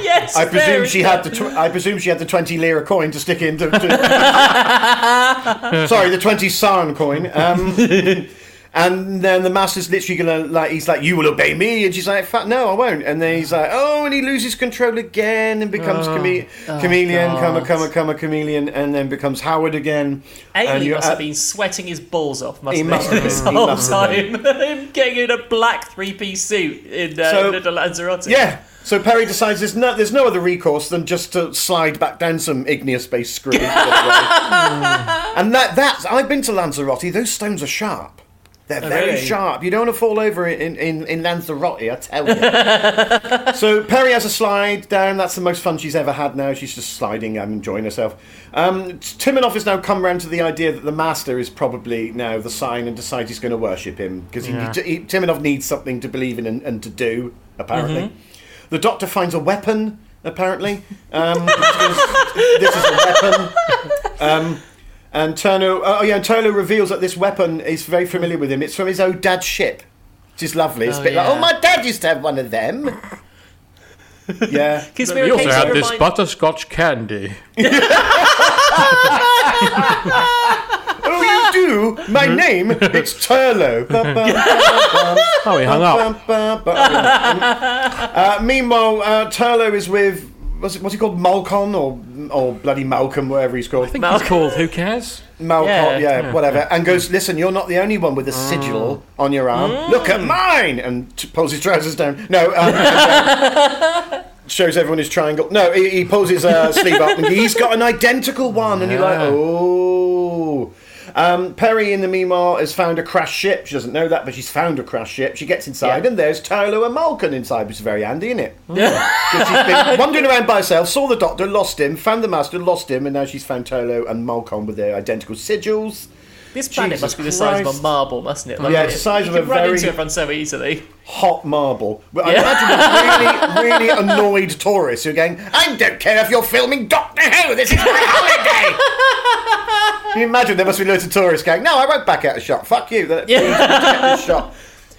yes, I presume she had the tw- I presume she had the twenty lira coin to stick into. To, sorry, the twenty sarn coin. Um, and then the master's literally gonna like he's like, "You will obey me," and she's like, "Fuck no, I won't." And then he's like, "Oh," and he loses control again and becomes chame- Kamelion, come a come a come a chameleon, and then becomes Howard again. and Ainley you're must at- have been sweating his balls off, mustn't He he? must have this been, he whole must have time. Him getting in a black three-piece suit in uh, So- Little Lanzarote. Yeah. So Peri decides there's no there's no other recourse than just to slide back down some igneous based screw. and that that's I've been to Lanzarote. Those stones are sharp. They're very really? sharp. You don't want to fall over in, in, in Lanzarote, I tell you. so Peri has a slide down. That's the most fun she's ever had now. She's just sliding and enjoying herself. Um, has now come round to the idea that the master is probably now the sign and decides he's going to worship him because he, Yeah. he, Timanov needs something to believe in and, and to do, apparently. The doctor finds a weapon, apparently. Um, this is a weapon. Um, and Turlough, oh yeah, and Turlough reveals that this weapon is very familiar with him. It's from his old dad's ship, which is lovely. It's a Oh, bit like, oh, my dad used to have one of them. yeah. He also had this butterscotch candy. Oh, you do? My name? It's Turlough. Oh, he hung up. uh, meanwhile, uh, Turlough is with what's, it, what's he called? Malkon or or bloody Malkon, whatever he's called. I think he's called Who Cares? Malkon, Yeah. yeah, Yeah. whatever, and goes, "Listen, you're not the only one with a sigil on your arm. Look at mine!" And t- pulls his trousers down. No, um, and, uh, shows everyone his triangle. No, he, he pulls his uh, sleeve up, and he's got an identical one, and you're like, "Oh." Um, Peri, in the meanwhile, has found a crashed ship. She doesn't know that, but she's found a crashed ship. She gets inside, Yeah. and there's Turlough and Malkon inside, which is very handy, isn't it? Because she's been wandering around by herself, saw the doctor, lost him, found the master, lost him, and now she's found Turlough and Malkon with their identical sigils. This planet Jesus must be the size of a marble, mustn't it? Like, Yeah, it's the size you of a run very- into everyone so easily. Hot marble. I imagine really, really annoyed tourists who are going, I don't care if you're filming Doctor Who, this is my holiday! Can you imagine there must be loads of tourists going, No, I won't back out a shot. Fuck you. Yeah. shot.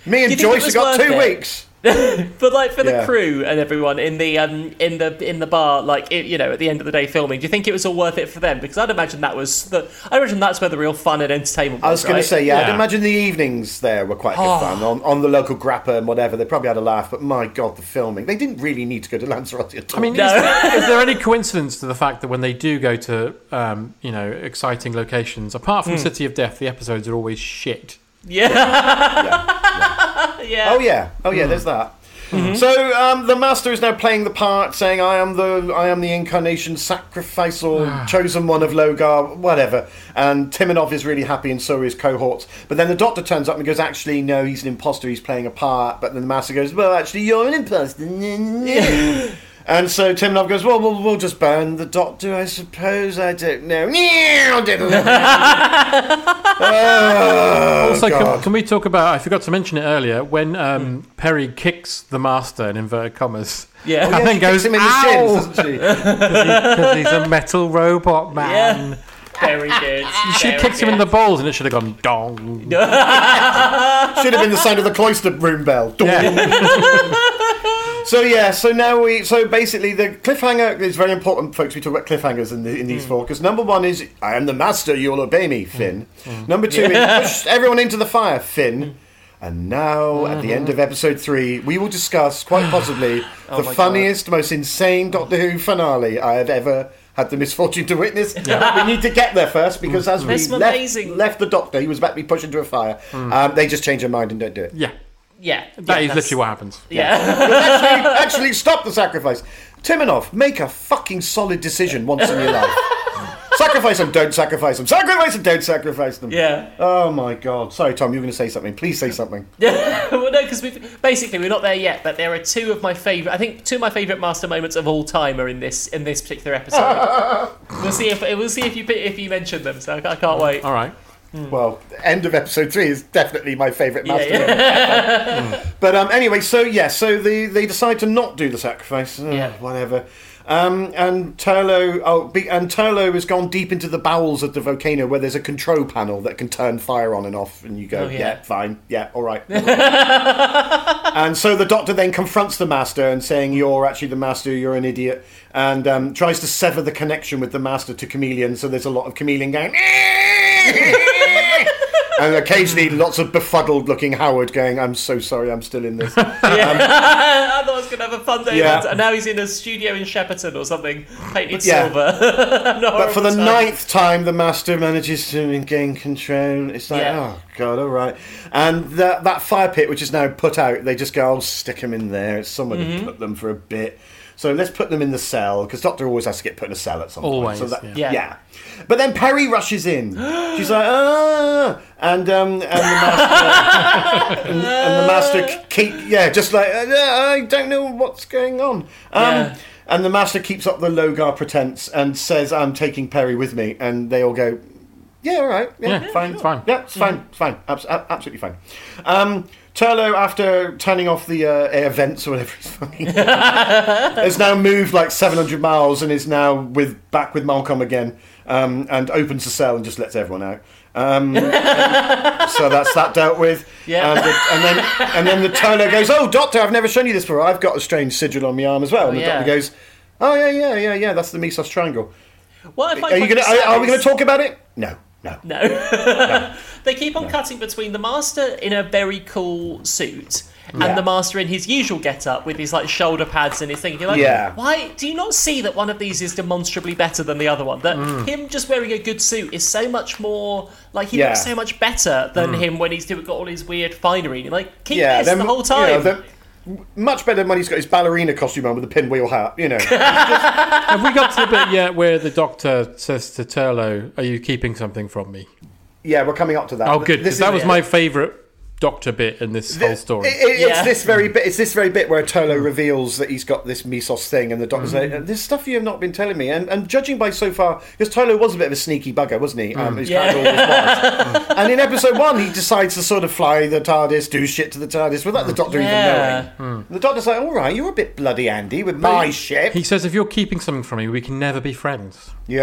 Me and you Joyce have got two it? weeks. But like for the Yeah. crew and everyone in the um, in the in the bar, like it, you know, at the end of the day filming, do you think it was all worth it for them? Because I'd imagine that was the I imagine that's where the real fun and entertainment was. I was going right? to say, yeah, I'd imagine the evenings there were quite good fun on, on the local grappa and whatever. They probably had a laugh, but my god, the filming. They didn't really need to go to Lanzarote at all. I mean, is, there, is there any coincidence to the fact that when they do go to, um, you know, exciting locations, apart from City of Death, the episodes are always shit? Yeah, yeah. Oh yeah, oh yeah. Hmm. There's that. Mm-hmm. So um, the master is now playing the part, saying, "I am the, I am the incarnation, sacrifice or ah. chosen one of Logar, whatever." And Timanov is really happy, and so are his cohorts. But then the doctor turns up and goes, "Actually, no, he's an imposter. He's playing a part." But then the master goes, "Well, actually, you're an imposter." And so Tim Love goes, well, well, we'll just burn the doctor, I suppose. I don't know. oh, Also, can, God. can we talk about? I forgot to mention it earlier. When um, Peri kicks the master in inverted commas, Yeah. and Oh, Yeah, then goes him in the "Ow!" shins, doesn't she? because he's a metal robot man. Yeah. Very good. She Very kicked him in the balls, and it should have gone dong. Should have been the sound of the cloister room bell. Yeah. So yeah, so now we, so basically the cliffhanger is very important, folks. We talk about cliffhangers in, the, in these four because number one is I am the master, you'll obey me, Finn. Hmm. Number two is push everyone into the fire, Finn. And now, at the end of episode three, we will discuss, quite possibly, the Oh my funniest, most insane Doctor Who finale I have ever had the misfortune to witness. But we need to get there first because as we left, left the Doctor, he was about to be pushed into a fire. Um, they just change their mind and don't do it. Yeah, Yeah, that yeah, is that's- literally what happens. Yeah, actually, actually stop the sacrifice. Timanov, make a fucking solid decision once in your life. sacrifice them, don't sacrifice them. Sacrifice them, don't sacrifice them. yeah. Oh my god. Sorry, Tom, you were going to say something. Please say something. Yeah. well, no, because we've basically we're not there yet, but there are two of my favorite. I think two of my favorite master moments of all time are in this in this particular episode. we'll see if we'll see if you if you mention them. So I, I can't wait. All right. Well, end of episode three is definitely my favourite master. yeah. moment. But um, anyway, so yeah, so they, they decide to not do the sacrifice. Ugh, Yeah. Whatever. Um, and Turlough, oh, be, and Turlough has gone deep into the bowels of the volcano where there's a control panel that can turn fire on and off, and you go, Oh, yeah. yeah. fine, yeah, all right. and so the Doctor then confronts the Master and saying, "You're actually the Master. You're an idiot," and um, tries to sever the connection with the Master to Kamelion. So there's a lot of Kamelion going. And occasionally, lots of befuddled-looking Howard going, "I'm so sorry, I'm still in this." I thought I was going to have a fun day, Yeah. and now he's in a studio in Shepperton or something, painted Yeah. silver. But for the ninth time, the master manages to gain control. It's like, Yeah. oh god, all right. And that that fire pit, which is now put out, they just go, "I'll stick them in there." It's somewhere Mm-hmm. to put them for a bit. So let's put them in the cell because Doctor always has to get put in a cell at some Always, point. So yeah. yeah. But then Peri rushes in. She's like, ah, and um, and the master, and, and the master keep, yeah, just like uh, I don't know what's going on. Um, Yeah. And the master keeps up the Logar pretense and says, "I'm taking Peri with me," and they all go, "Yeah, all right, yeah, Yeah, fine, it's fine. yeah, it's fine, it's fine, Abs- absolutely fine." Um, Turlough, after turning off the uh, air vents or whatever, he's fucking- has now moved like 700 miles and is now with back with Malkon again, um, and opens the cell and just lets everyone out. Um, so that's that dealt with. Yeah. And, the, and then and then the Turlough goes, "Oh, Doctor, I've never shown you this before. I've got a strange sigil on my arm as well." And Oh, the yeah. Doctor goes, "Oh yeah, yeah, yeah, yeah. That's the Misos Triangle. what if I Are you gonna? Are, are we going to talk about it? No, no. No. they keep on cutting between the master in a very cool suit Yeah. and the master in his usual get-up with his like shoulder pads and his thing. You're like, Yeah. why do you not see that one of these is demonstrably better than the other one? That him just wearing a good suit is so much more like he Mm. Yeah. Mm. looks so much better than him when he's doing got all his weird finery. You're like, keep Yeah, this then, the whole you time. know, then- much better than when he's got his ballerina costume on with a pinwheel hat. You know. Have we got to the bit yet where the doctor says to Turlough, "Are you keeping something from me?" yeah, we're coming up to that. Oh, good, This because that was my favourite doctor bit in this whole story. It- it- Yeah. It's this very bit. It's this very bit where Turlough reveals that he's got this Misos thing, and the doctor's Mm. like, "There's stuff you have not been telling me." And, and judging by so far, because Turlough was a bit of a sneaky bugger, wasn't he? Mm. Um, he's Yeah. kind of and in episode one, he decides to sort of fly the TARDIS, do shit to the TARDIS without the Doctor Yeah. even knowing. The Doctor's like, "All right, you're a bit bloody Andy with my ship." he says, "If you're keeping something from me, we can never be friends." yeah.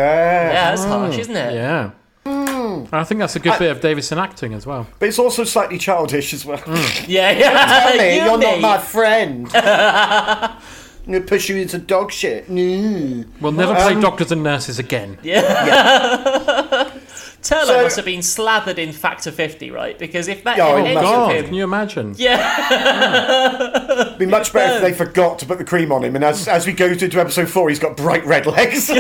yeah, that's harsh, isn't it? Yeah. And I think that's a good bit of Davison acting as well. but it's also slightly childish as well. Yeah, yeah. Tell me, You you're and not my friend. I'm gonna push you into dog shit. Mm. We'll never play doctors and nurses again. Turlough So- must have been slathered in Factor 50, right? Because if that Oh, ended massive. God, with can you imagine? Yeah It'd be much better if they forgot to put the cream on him, and as, as we go to episode four, he's got bright red legs. like,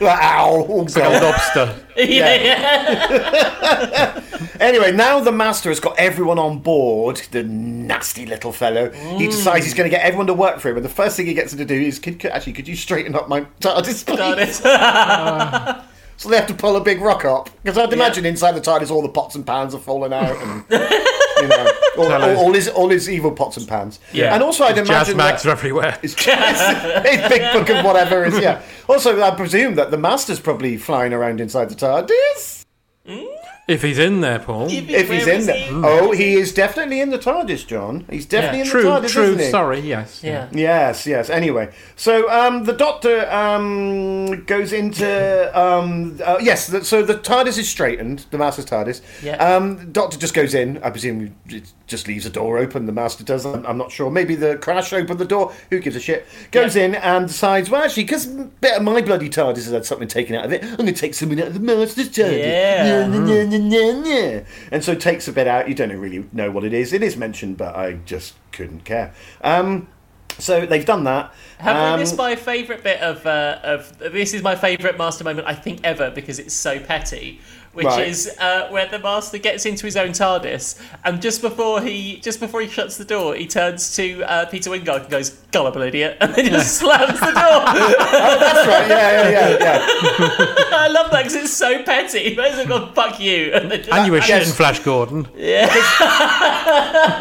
ow! oh, Like a lobster. yeah, yeah. Anyway, now the master has got everyone on board, the nasty little fellow. He mm. decides he's going to get everyone to work for him, and the first thing he gets them to do is, could, could- actually, could you straighten up my TARDIS, please? Got it. So they have to pull a big rock up. Because I'd imagine inside the TARDIS all the pots and pans are falling out, and you know, all, all, all his all his evil pots and pans. Yeah. and also I'd Jazz imagine mags are everywhere. His, his big book of whatever is yeah. Also, I presume that the master's probably flying around inside the TARDIS. Mm. If he's in there, Paul. If he's in there, he? oh, he is definitely in the TARDIS, John. He's definitely in the True, TARDIS, true, isn't sorry, yes. Yeah. Yes, yes. Anyway, so um, the Doctor um, goes into um, uh, yes. The, so the TARDIS is straightened. The Master's TARDIS. Yeah. Um, Doctor just goes in. I presume it just leaves the door open. The Master does. I'm, I'm not sure. Maybe the Crash opened the door. Who gives a shit? Goes in and decides. Well, actually, because bit of my bloody TARDIS has had something taken out of it. I'm going to take something out of the Master's TARDIS. Yeah. Nah, nah, nah. And so takes a bit out. You don't really know what it is. It is mentioned, but I just couldn't care. Um, so they've done that. Have Um, we missed my favourite bit of uh, of this is my favourite master moment I think ever because it's so petty, which Right. is uh, where the master gets into his own TARDIS and just before he just before he shuts the door, he turns to uh, Peter Wyngarde and goes "gullible idiot" and then just slams the door. oh, That's right. Yeah, yeah, yeah, yeah. I love that because it's so petty. He basically gone "fuck you" and just, And you were Yes. shitting Flash Gordon. Yeah.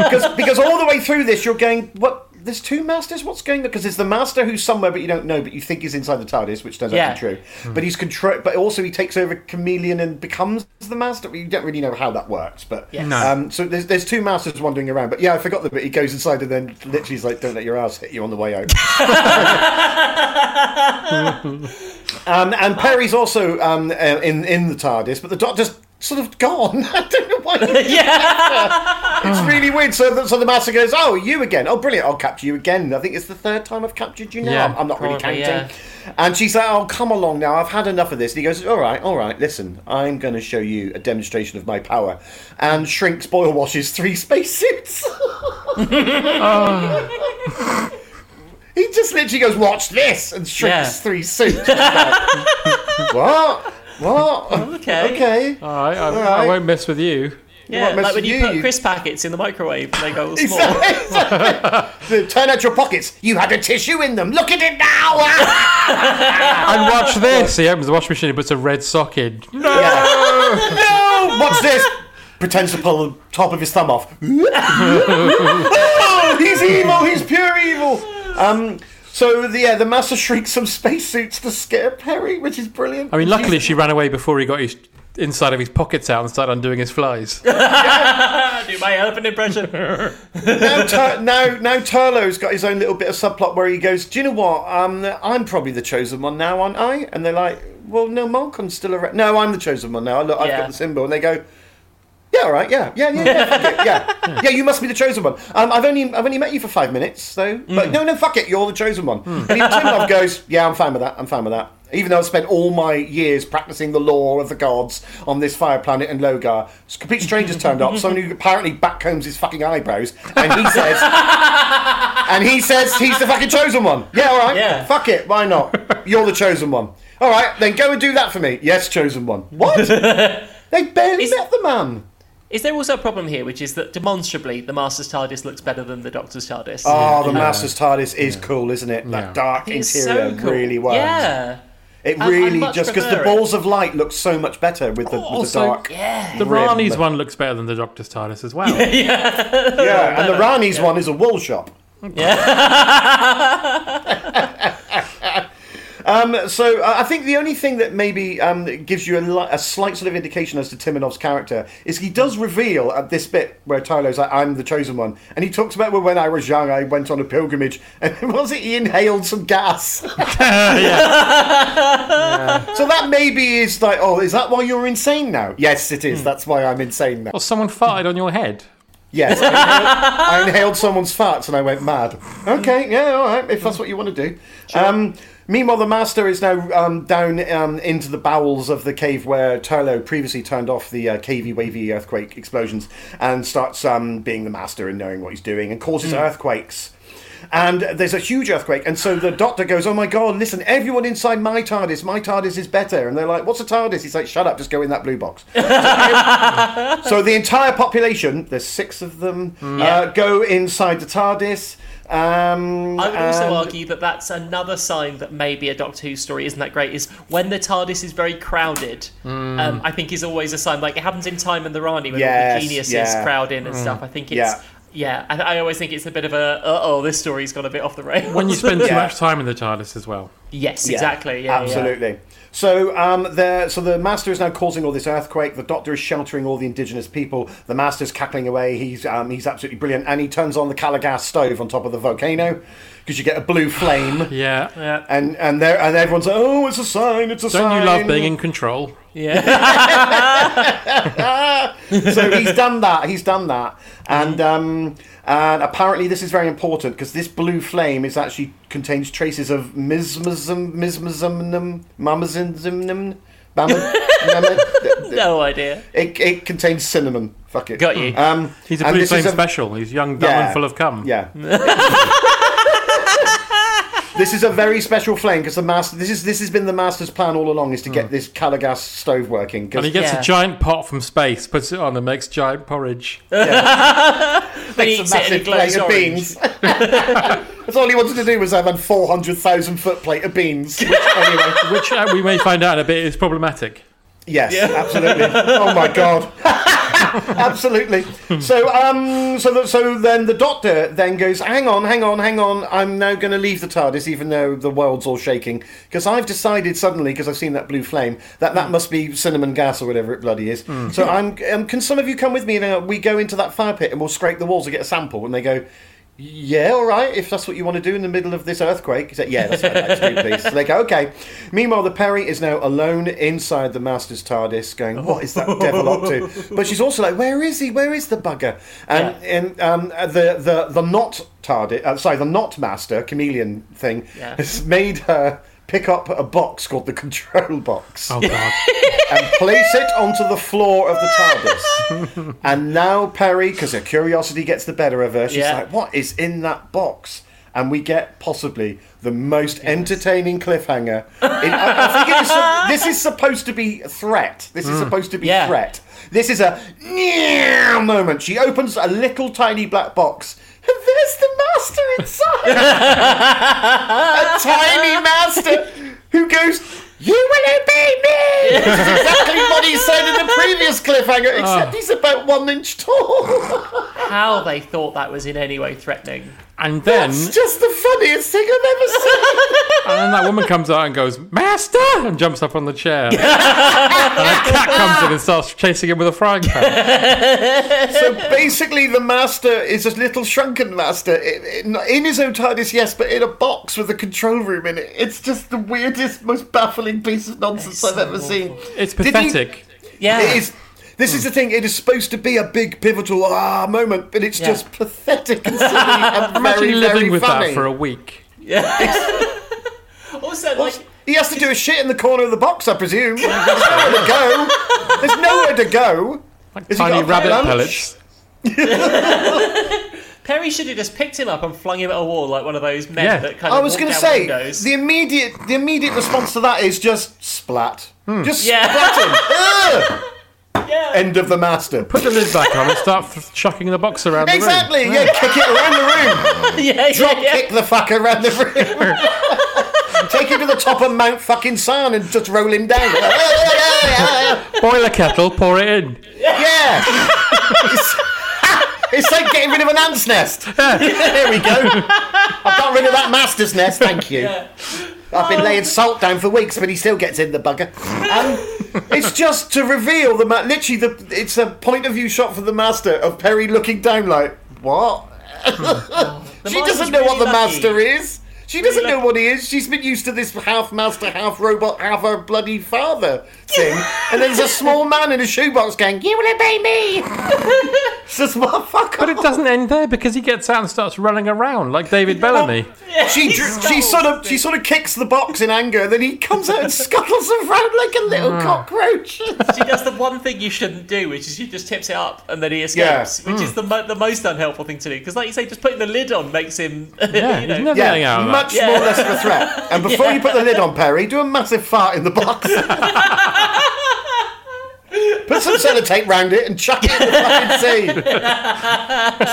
because because all the way through this, you're going, what? There's two masters. What's going on? Because there's the master who's somewhere, but you don't know, but you think he's inside the TARDIS, which turns out Yeah. to be true. But he's control. But also he takes over Kamelion and becomes the master. You don't really know how that works, but Yes. No. um, so there's there's two masters wandering around. But yeah, I forgot the bit. He goes inside and then literally is like, "Don't let your ass hit you on the way out." um, and Peri's also um, uh, in in the TARDIS, but the Doctor's sort of gone. I don't know why. yeah. It's really weird. So the, so the master goes, "Oh, you again? Oh, brilliant! I'll capture you again. I think it's the third time I've captured you now. Yeah, I'm, I'm not really counting." And she's like, "Oh, come along now. I've had enough of this." And he goes, "All right, all right. Listen, I'm going to show you a demonstration of my power." And shrinks, boil washes three spacesuits. He just literally goes, "Watch this," and shrinks Yeah. three suits. what? What? Okay. Okay. All right, I, I won't mess with you. Yeah, like when you, you, put you- crisp packets in the microwave they go all small. Exactly. Turn out your pockets. You had a tissue in them. Look at it now. And watch this. He opens the washing machine and puts a red sock in. No. no! Watch this! Pretends to pull the top of his thumb off. oh, he's evil! He's pure evil! Um, so, the, yeah, the Master shrinks some spacesuits to scare Peri, which is brilliant. I mean, luckily she ran away before he got his inside of his pockets out and started undoing his flies. Do my elephant impression. now, Tur- now, now Turlough's got his own little bit of subplot where he goes, "Do you know what? Um, I'm probably the chosen one now, aren't I?" And they're like, "Well, no, Malkon's still around. No, I'm the chosen one now. Look, I've Yeah. got the symbol." And they go, "Yeah, all right, yeah, yeah, yeah, yeah, fuck it, yeah, yeah. You must be the chosen one. Um, I've only, I've only met you for five minutes, though. But no, no, fuck it, you're the chosen one." And even Timanov goes, "Yeah, I'm fine with that. I'm fine with that." Even though I've spent all my years practicing the law of the gods on this fire planet and Logar, complete strangers turned up. Someone who apparently backcombs his fucking eyebrows, and he says, and he says he's the fucking chosen one. Yeah, all right. Yeah. Fuck it. Why not? You're the chosen one. All right, then go and do that for me. Yes, chosen one. What? they barely met the man. Is there also a problem here, which is that demonstrably the Master's TARDIS looks better than the Doctor's TARDIS? Oh, the Master's TARDIS is cool, isn't it? Yeah. That dark It's interior so cool. really works. Yeah. It I- I really just because the balls of light look so much better with the, with the Also, dark. Yeah. The Rim. Rani's one looks better than the Doctor's TARDIS as well. Yeah, and the Rani's one is a wool shop. um, so uh, I think the only thing that maybe um, that gives you a, li- a slight sort of indication as to Timanov's character is he does reveal at this bit where Turlough's like, "I'm the chosen one," and he talks about well, when I was young, I went on a pilgrimage, and was it he inhaled some gas? So that maybe is like, oh, is that why you're insane now? Yes, it is. That's why I'm insane now. Well, someone farted on your head. Yes, I inhaled, I inhaled someone's farts and I went mad. Okay, yeah, all right, if that's what you want to do. Um, meanwhile, the master is now um, down um, into the bowels of the cave where Turlo previously turned off the uh, cavey, wavy earthquake explosions and starts um, being the master and knowing what he's doing and causes earthquakes. And there's a huge earthquake, and so the doctor goes, "Oh my god! Listen, everyone inside my TARDIS. My TARDIS is better." And they're like, "What's a TARDIS?" He's like, "Shut up! Just go in that blue box." So the entire population, there's six of them, uh, go inside the TARDIS. Um, I would also and- argue that that's another sign that maybe a Doctor Who story isn't that great. Is when the TARDIS is very crowded. Um, I think is always a sign. Like it happens in Time and the Rani when all the geniuses yeah. crowd in and stuff. I think it's Yeah. yeah. I, I always think it's a bit of a uh oh, this story's gone a bit off the rails. When you spend too Yeah. much time in the TARDIS as well. yes, Yeah, exactly. Yeah, yeah. absolutely. So, um, the so the master is now causing all this earthquake. The doctor is sheltering all the indigenous people. The master's cackling away. He's um, he's absolutely brilliant, and he turns on the Calor gas stove on top of the volcano because you get a blue flame. Yeah. Yeah. And and there and everyone's like, oh, it's a sign, it's a Don't sign. you love being in control? Yeah. so he's done that. He's done that, and um, and apparently this is very important because this blue flame is actually contains traces of mismism, mismism, mamazimnum, no idea. It, it contains cinnamon. Fuck it. Got you. Um, He's a blue flame a- special. He's young, dumb, Yeah. and full of cum. Yeah. this is a very special flame because the master. This is this has been the master's plan all along is to get this Calor gas stove working. 'cause- And he gets Yeah. a giant pot from space, puts it on, and makes giant porridge. Then he Makes a eats it and massive it glows plate of orange. beans. That's all he wanted to do was have a 400,000 foot plate of beans. Which, anyway, Which uh, we may find out in a bit is problematic. Yes, absolutely. Oh my god. Absolutely. So, um, so, the, so then the Doctor then goes, "Hang on, hang on, hang on. I'm now going to leave the TARDIS, even though the world's all shaking, because I've decided suddenly, because I've seen that blue flame, that that must be cinnamon gas or whatever it bloody is. So, I'm. Um, can some of you come with me? And uh, we go into that fire pit and we'll scrape the walls and get a sample. And they go." Yeah, all right. If that's what you want to do in the middle of this earthquake, he said, "Yeah, that's what I'd like to do, please." So they go, "Okay." Meanwhile, the Peri is now alone inside the Master's TARDIS, going, "What is that devil up to?" But she's also like, "Where is he? Where is the bugger?" And and um, the the the not TARDIS, uh, sorry, the not Master Kamelion thing Yeah. has made her pick up a box called the control box Oh god. and place it onto the floor of the TARDIS. and now Peri, because her curiosity gets the better of her, she's Yeah. like, "What is in that box?" And we get possibly the most entertaining cliffhanger. In, I, I think it is, this is supposed to be threat. This is mm. supposed to be Yeah. threat. This is a moment. She opens a little tiny black box. And there's the master inside. a tiny master who goes, You will obey me! Which is exactly what he said in the previous cliffhanger, except oh. he's about one inch tall. How they thought that was in any way threatening. And then, It's just the funniest thing I've ever seen. and then that woman comes out and goes, "Master!" and jumps up on the chair. and a cat comes in and starts chasing him with a frying pan. so basically, the master is a little shrunken master in, in, in his own TARDIS, yes, but in a box with a control room in it. It's just the weirdest, most baffling piece of nonsense I've ever seen. It's Did he- pathetic. Yeah. It is. This is the thing. It is supposed to be a big pivotal ah moment, but it's Yeah. just pathetic and silly and Imagine very, living very with funny. that for a week. Yeah. Also, like, He has to do a shit in the corner of the box, I presume. There's nowhere to go. There's nowhere to go. Like Has tiny got a packed rabbit lunch? pellets. Peri should have just picked him up and flung him at a wall like one of those men Yeah. that kind of I was going to say windows. the immediate the immediate response to that is just splat. Just Yeah. splat him. Ugh. Yeah. End of the master. Put the lid back on and start f- chucking the box around the room. Exactly. Yeah, kick it around the room. yeah, yeah, Drop yeah. kick the fucker around the room. Take him to the top of Mount fucking Sarn and just roll him down. Boil a kettle, pour it in. Yeah. It's, it's like getting rid of an ant's nest. there we go. I've got rid of that master's nest, thank you. I've been laying salt down for weeks, but he still gets in the bugger. Um, it's just to reveal the ma- literally the it's a point of view shot for the master of Peri looking down like what? she doesn't know what the lucky. master is. She doesn't know what he is. She's been used to this half master, half robot, half her bloody father thing. and there's a small man in a shoebox going, You will obey me! it's just, what, fuck But it doesn't end there because he gets out and starts running around like David Bellamy. She, dr- she sort of she sort of kicks the box in anger, then he comes out and scuttles around like a little ah. cockroach. She does the one thing you shouldn't do, which is she just tips it up and then he escapes, which is hmm. the mo- the most unhelpful thing to do. Because, like you say, just putting the lid on makes him. Yeah, you know, he's never getting yeah, out much more less of a threat. And before you put the lid on, Peri, do a massive fart in the box. Put some sellotape round it and chuck it in the fucking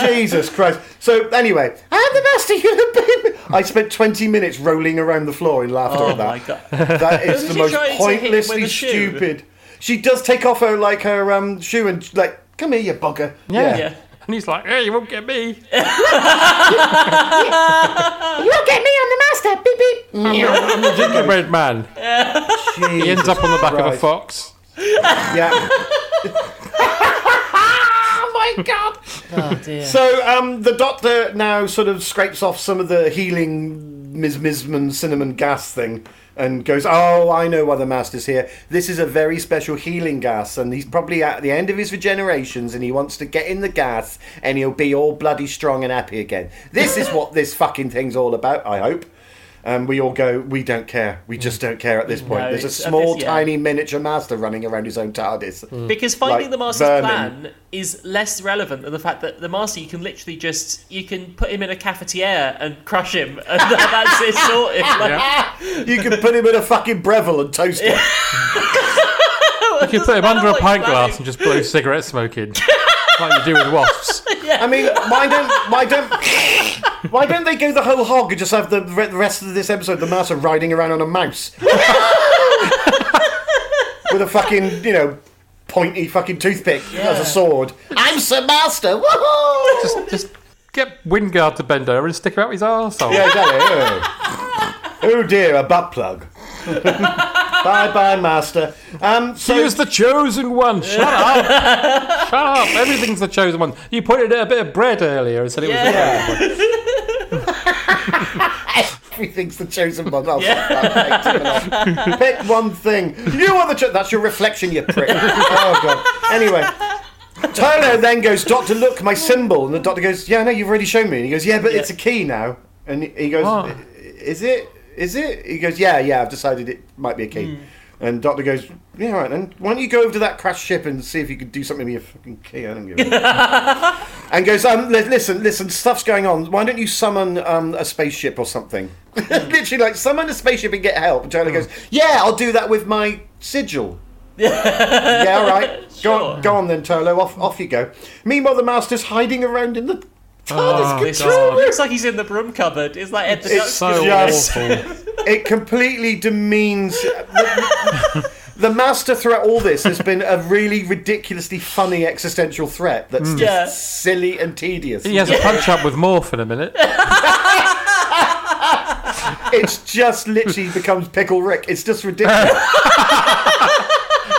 sea. Jesus Christ. So anyway, I'm the master. You obey me. I spent 20 minutes rolling around the floor in laughter Oh at that. my god! That is Doesn't the most try to hit him with pointlessly stupid. She does take off her like her um, shoe and like, come here, you bugger. Yeah. Yeah. And he's like, hey, you won't get me. You won't get me on the master. Beep beep. I'm the gingerbread man. He ends up on the back of a Christ. fox. Yeah. oh my god. Oh dear. So um, the doctor now sort of scrapes off some of the healing mismisman cinnamon gas thing and goes, "Oh, I know why the master's here. This is a very special healing gas, and he's probably at the end of his regenerations, and he wants to get in the gas, and he'll be all bloody strong and happy again. This is what this fucking thing's all about. I hope." And we all go, we don't care. We mm. just don't care at this mm. point. No, There's a it's- small, this- yeah. tiny miniature master running around his own TARDIS. Mm. Because finding Like the master's vermin. plan is less relevant than the fact that the master you can literally just you can put him in a cafetiere and crush him, and that, that's it sorted. Like, You could put him in a fucking Breville and toast him. You can put him under a pint glass and just blow cigarette smoke in. Like you do with wasps. I mean, why don't why don't why don't they go the whole hog and just have the re- the rest of this episode the master riding around on a mouse with a fucking you know pointy fucking toothpick as a sword. I'm Sir Master. Woohoo! Just, just get Wyngarde to bend over and stick him out his arsehole. Yeah, exactly. Oh. oh dear, a butt plug. bye bye, Master. Um, so He is the chosen one. Shut up. Shut up. Everything's the chosen one. You put in a bit of bread earlier and said it was the chosen one. everything's the chosen one. Oh, fuck that, mate, take it off. Pick one thing. You are the cho- That's your reflection, you prick. oh, God. Anyway. Turlough then goes, Doctor, look, my symbol. And the doctor goes, Yeah, no, you've already shown me. And he goes, Yeah, but it's a key now. And he goes, Oh. Is it? Is it? He goes, Yeah, yeah, I've decided it might be a key. Hmm. And Doctor goes, Yeah, right, then why don't you go over to that crashed ship and see if you could do something with your fucking key? I don't give a And goes, um, li- listen, listen, stuff's going on. Why don't you summon um, a spaceship or something? Literally, like, summon a spaceship and get help. And Turlough goes, Yeah, I'll do that with my sigil. yeah, all right. Go on, go on then, Turlough. Off, off you go. Meanwhile, the master's hiding around in the TARDIS ah, This control room. looks like he's in the broom cupboard. It's like Ed the It's Duck's just, control. it completely demeans. The, the master throughout all this has been a really ridiculously funny existential threat that's hmm. just Yeah. silly and tedious. He has a punch up with Morph in a minute. It's just literally becomes Pickle Rick. It's just ridiculous.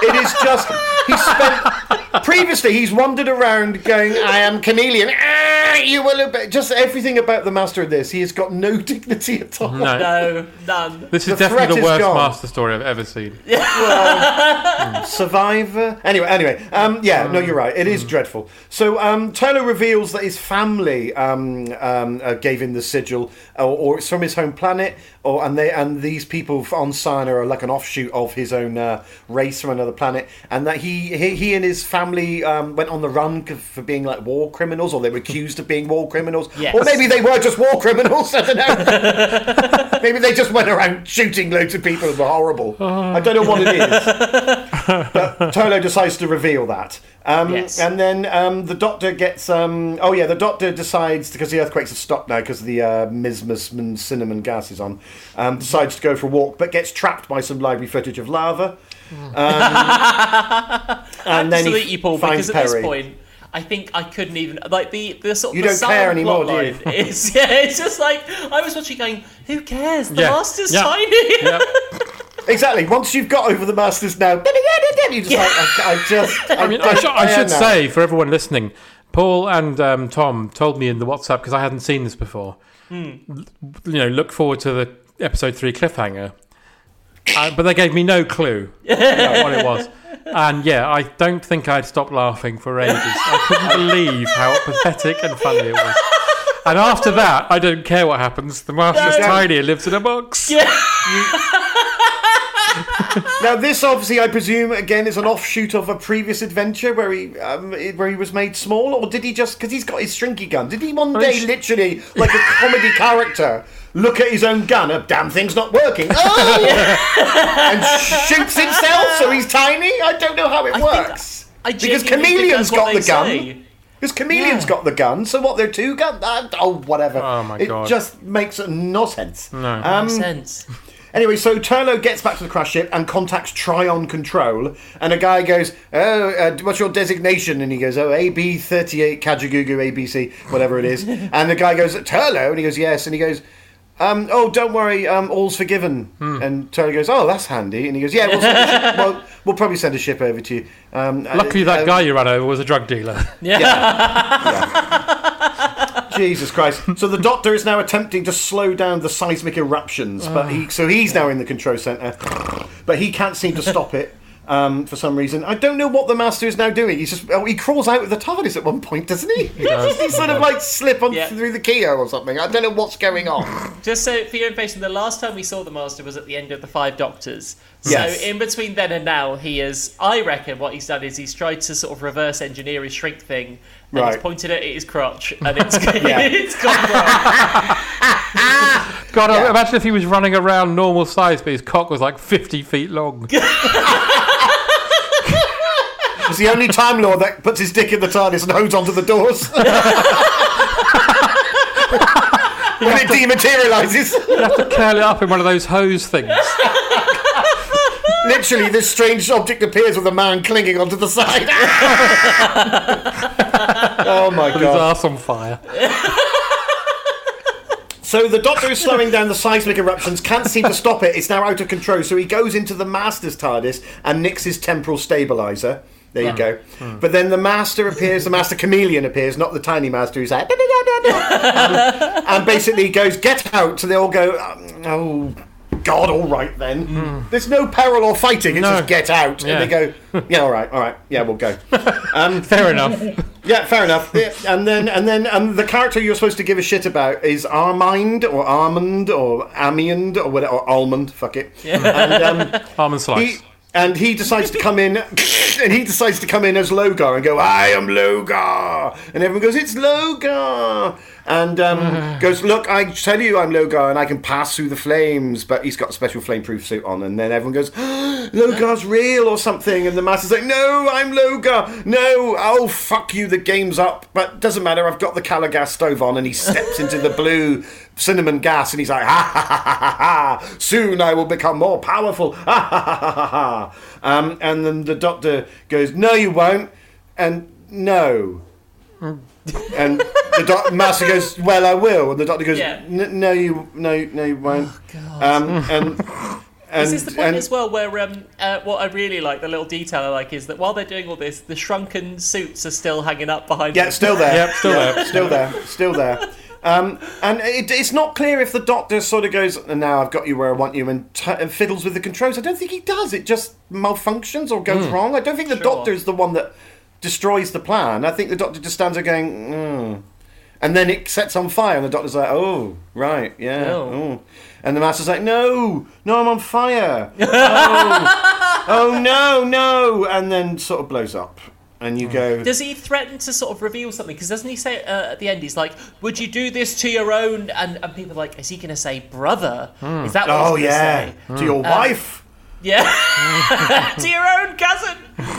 it is just. He spent. Previously, he's wandered around going, I am Kamelion. Ah, you will obey. Just everything about the master of this. He has got no dignity at all. No. No, none. This is The threat definitely the is worst gone. master story I've ever seen. Survivor. Anyway, anyway, um, yeah, no, you're right. It is dreadful. So um, Turlough reveals that his family um, um, uh, gave him the sigil, or, or it's from his home planet, or and they and these people on Cyan are like an offshoot of his own uh, race from another planet, and that he he, he and his family um, went on the run for being like war criminals, or they were accused of being war criminals, Yes. or maybe they were just war criminals. I don't know. maybe they just went around shooting loads of people and were horrible. I don't know what it is. But Turlough decides to reveal that. Um, Yes. And then um, the doctor gets. Um, oh, yeah, the doctor decides, because the earthquakes have stopped now because the uh, mismus and cinnamon gas is on, um, decides to go for a walk, but gets trapped by some library footage of lava. Um, and then Absolutely, he Paul, finds because at this point, I think I couldn't even like the the sort of You the don't subtle care anymore, do you? plotline Is, yeah, it's just like I was watching, going, "Who cares? The Yeah. master's Yeah. tiny." Yeah. Exactly. Once you've got over the masters now, you just like, I, I just. I, I mean, I, don't should, I care should now. say for everyone listening, Paul and um, Tom told me in the WhatsApp because I hadn't seen this before. Hmm. You know, look forward to the episode three cliffhanger, uh, but they gave me no clue about what it was. And yeah, I don't think I'd stopped laughing for ages. I couldn't believe how pathetic and funny it was. And after that, I don't care what happens. The master's No. tiny and lives in a box. Yeah. Now, this obviously, I presume, again, is an offshoot of a previous adventure where he um, where he was made small, or did he just because he's got his shrinky gun? Did he one day, he's- literally, like a comedy character, look at his own gun? A damn thing's not working. Oh! and shoots himself, so he's tiny. I don't know how it I think- works. I because genuinely think Kamelion's got the gun. say. Because Kamelion's got the gun, so what? They're two guns. oh, whatever. Oh, my it God. just makes no sense. No. Um, Makes sense. Anyway, so Turlough gets back to the crash ship and contacts Trion Control, and a guy goes, "Oh, uh, what's your designation?" And he goes, "Oh, AB thirty eight Kajagoogoo ABC, whatever it is." and the guy goes, "Turlough," and he goes, "Yes," and he goes. Um, oh, don't worry, um, all's forgiven. And Tony goes, "Oh, that's handy." And he goes, "Yeah, we'll, send a ship, well, we'll probably send a ship over to you." Um, Luckily, uh, that uh, guy you ran over was a drug dealer. Yeah Jesus Christ! So the Doctor is now attempting to slow down the seismic eruptions, but he so he's now in the control center, but he can't seem to stop it um, for some reason. I don't know what the Master is now doing. He's just oh, he crawls out of the TARDIS at one point, doesn't he? does. he sort of like slip on Yeah. through the keyhole or something. I don't know what's going on. Just so for your information, the last time we saw the Master was at the end of the Five Doctors. So Yes. in between then and now, he is. I reckon what he's done is he's tried to sort of reverse engineer his shrink thing, and Right. he's pointed it at his crotch, and it's Yeah. it's gone wrong. God, Yeah. imagine if he was running around normal size, but his cock was like 50 feet long. It's the only Time Lord that puts his dick in the TARDIS and holds onto the doors. when it dematerializes. You have to curl it up in one of those hose things. literally, this strange object appears with a man clinging onto the side. oh my With his god! arse on fire. So the Doctor is slowing down the seismic eruptions, can't seem to stop it. It's now out of control. So he goes into the Master's TARDIS and nicks his temporal stabilizer. There you go. But then the Master appears, the Master Kamelion appears, not the tiny Master who's like, um, and basically goes, "Get out!" So they all go, um, "Oh." God, all right then. There's no peril or fighting. It's No. just get out, Yeah. and they go, "Yeah, all right, all right, yeah, we'll go." Um, Fair enough. yeah, fair enough. Yeah, and then and then um, the character you're supposed to give a shit about is Armind or Armand or Amiand or whatever or Almond. Fuck it. And um, Almond slice. he and he decides to come in and he decides to come in as Logar and go, I am Logar. And everyone goes, It's Logar. And um, goes, Look, I tell you I'm Logar and I can pass through the flames, but he's got a special flameproof suit on, and then everyone goes, Logar's real or something, and the master's like, No, I'm Logar, no, oh fuck you, the game's up, but doesn't matter, I've got the Calor gas stove on, and he steps into the blue cinnamon gas and he's like, ha ha ha ha ha, ha! soon I will become more powerful, ha ha ha ha ha ha. Um, and then the doctor goes, no, you won't, and no. And the doc- master goes, well, I will. And the doctor goes, Yeah. No, you, no, no, you won't. Um, and and Is this the point and- as well where um, uh, what I really like, the little detail I like, is that while they're doing all this, the shrunken suits are still hanging up behind Yeah, them. still there. Yep, still there. Still there. Still there. Um, and it, it's not clear if the doctor sort of goes, now I've got you where I want you, and, t- and fiddles with the controls. I don't think he does. It just malfunctions or goes wrong. I don't think the Sure. doctor is the one that destroys the plan. I think the doctor just stands there going, mm. and then it sets on fire, and the doctor's like, oh, right, yeah. Oh. oh." And the master's like, no, no, I'm on fire. oh, oh, no, no. And then sort of blows up. And you go, Does he threaten to sort of reveal something? Because doesn't he say uh, at the end, he's like, "Would you do this to your own?" And, and people are like, "Is he going to say brother? Is that what oh, he's gonna yeah, say?" to your wife. Yeah, to your own cousin.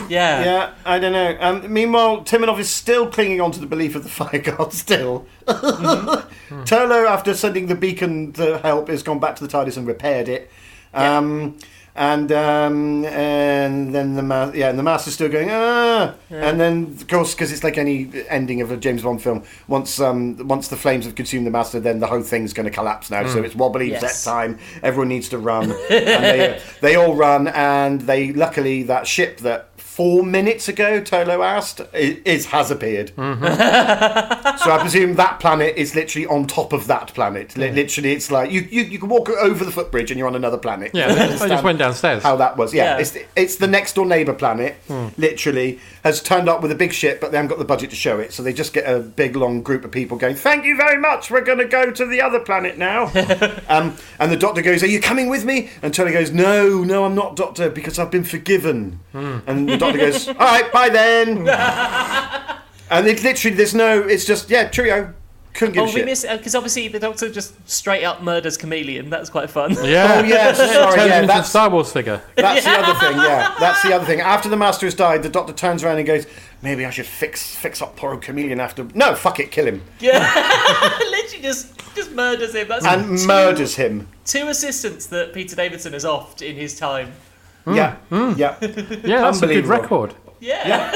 Yeah, Yeah, I don't know. Um, meanwhile, Timanov is still clinging on to the belief of the fire god. Still, Turlough, after sending the beacon to help, has gone back to the TARDIS and repaired it. Um, And um, and then the ma- yeah, and the master's still going ah, and then of course because it's like any ending of a James Bond film. Once um, once the flames have consumed the master, then the whole thing's going to collapse now. So it's wobbly Yes. that time. Everyone needs to run, and they, they all run, and they luckily that ship that four minutes ago Turlough asked is has appeared. so I presume that planet is literally on top of that planet. Li- Literally, it's like you, you you can walk over the footbridge and you're on another planet. Yeah, I just went downstairs. How that was, yeah. Yeah. It's it's the next door neighbour planet. Hmm. Literally has turned up with a big ship, but they haven't got the budget to show it, so they just get a big long group of people going. Thank you very much. We're going to go to the other planet now. um, and the doctor goes, "Are you coming with me?" And Tony goes, "No, no, I'm not, doctor, because I've been forgiven." Hmm. And the doctor goes, "All right, bye then." and it literally, there's no. It's just yeah, trio. Couldn't give Oh, a we shit. miss uh, because obviously the Doctor just straight up murders Kamelion. That's quite fun. Yeah. Oh, yes, sorry, Turns yeah, into a that's- Star Wars figure. That's the other thing, yeah. That's the other thing. After the master has died, the doctor turns around and goes, "Maybe I should fix fix up poor old Kamelion after." No, fuck it, kill him Yeah, Literally just just murders him. That's and two, murders him. two assistants that Peter Davison has offed in his time. Hmm. Yeah, hmm. yeah, Yeah, that's a good Unbelievable. record. Yeah.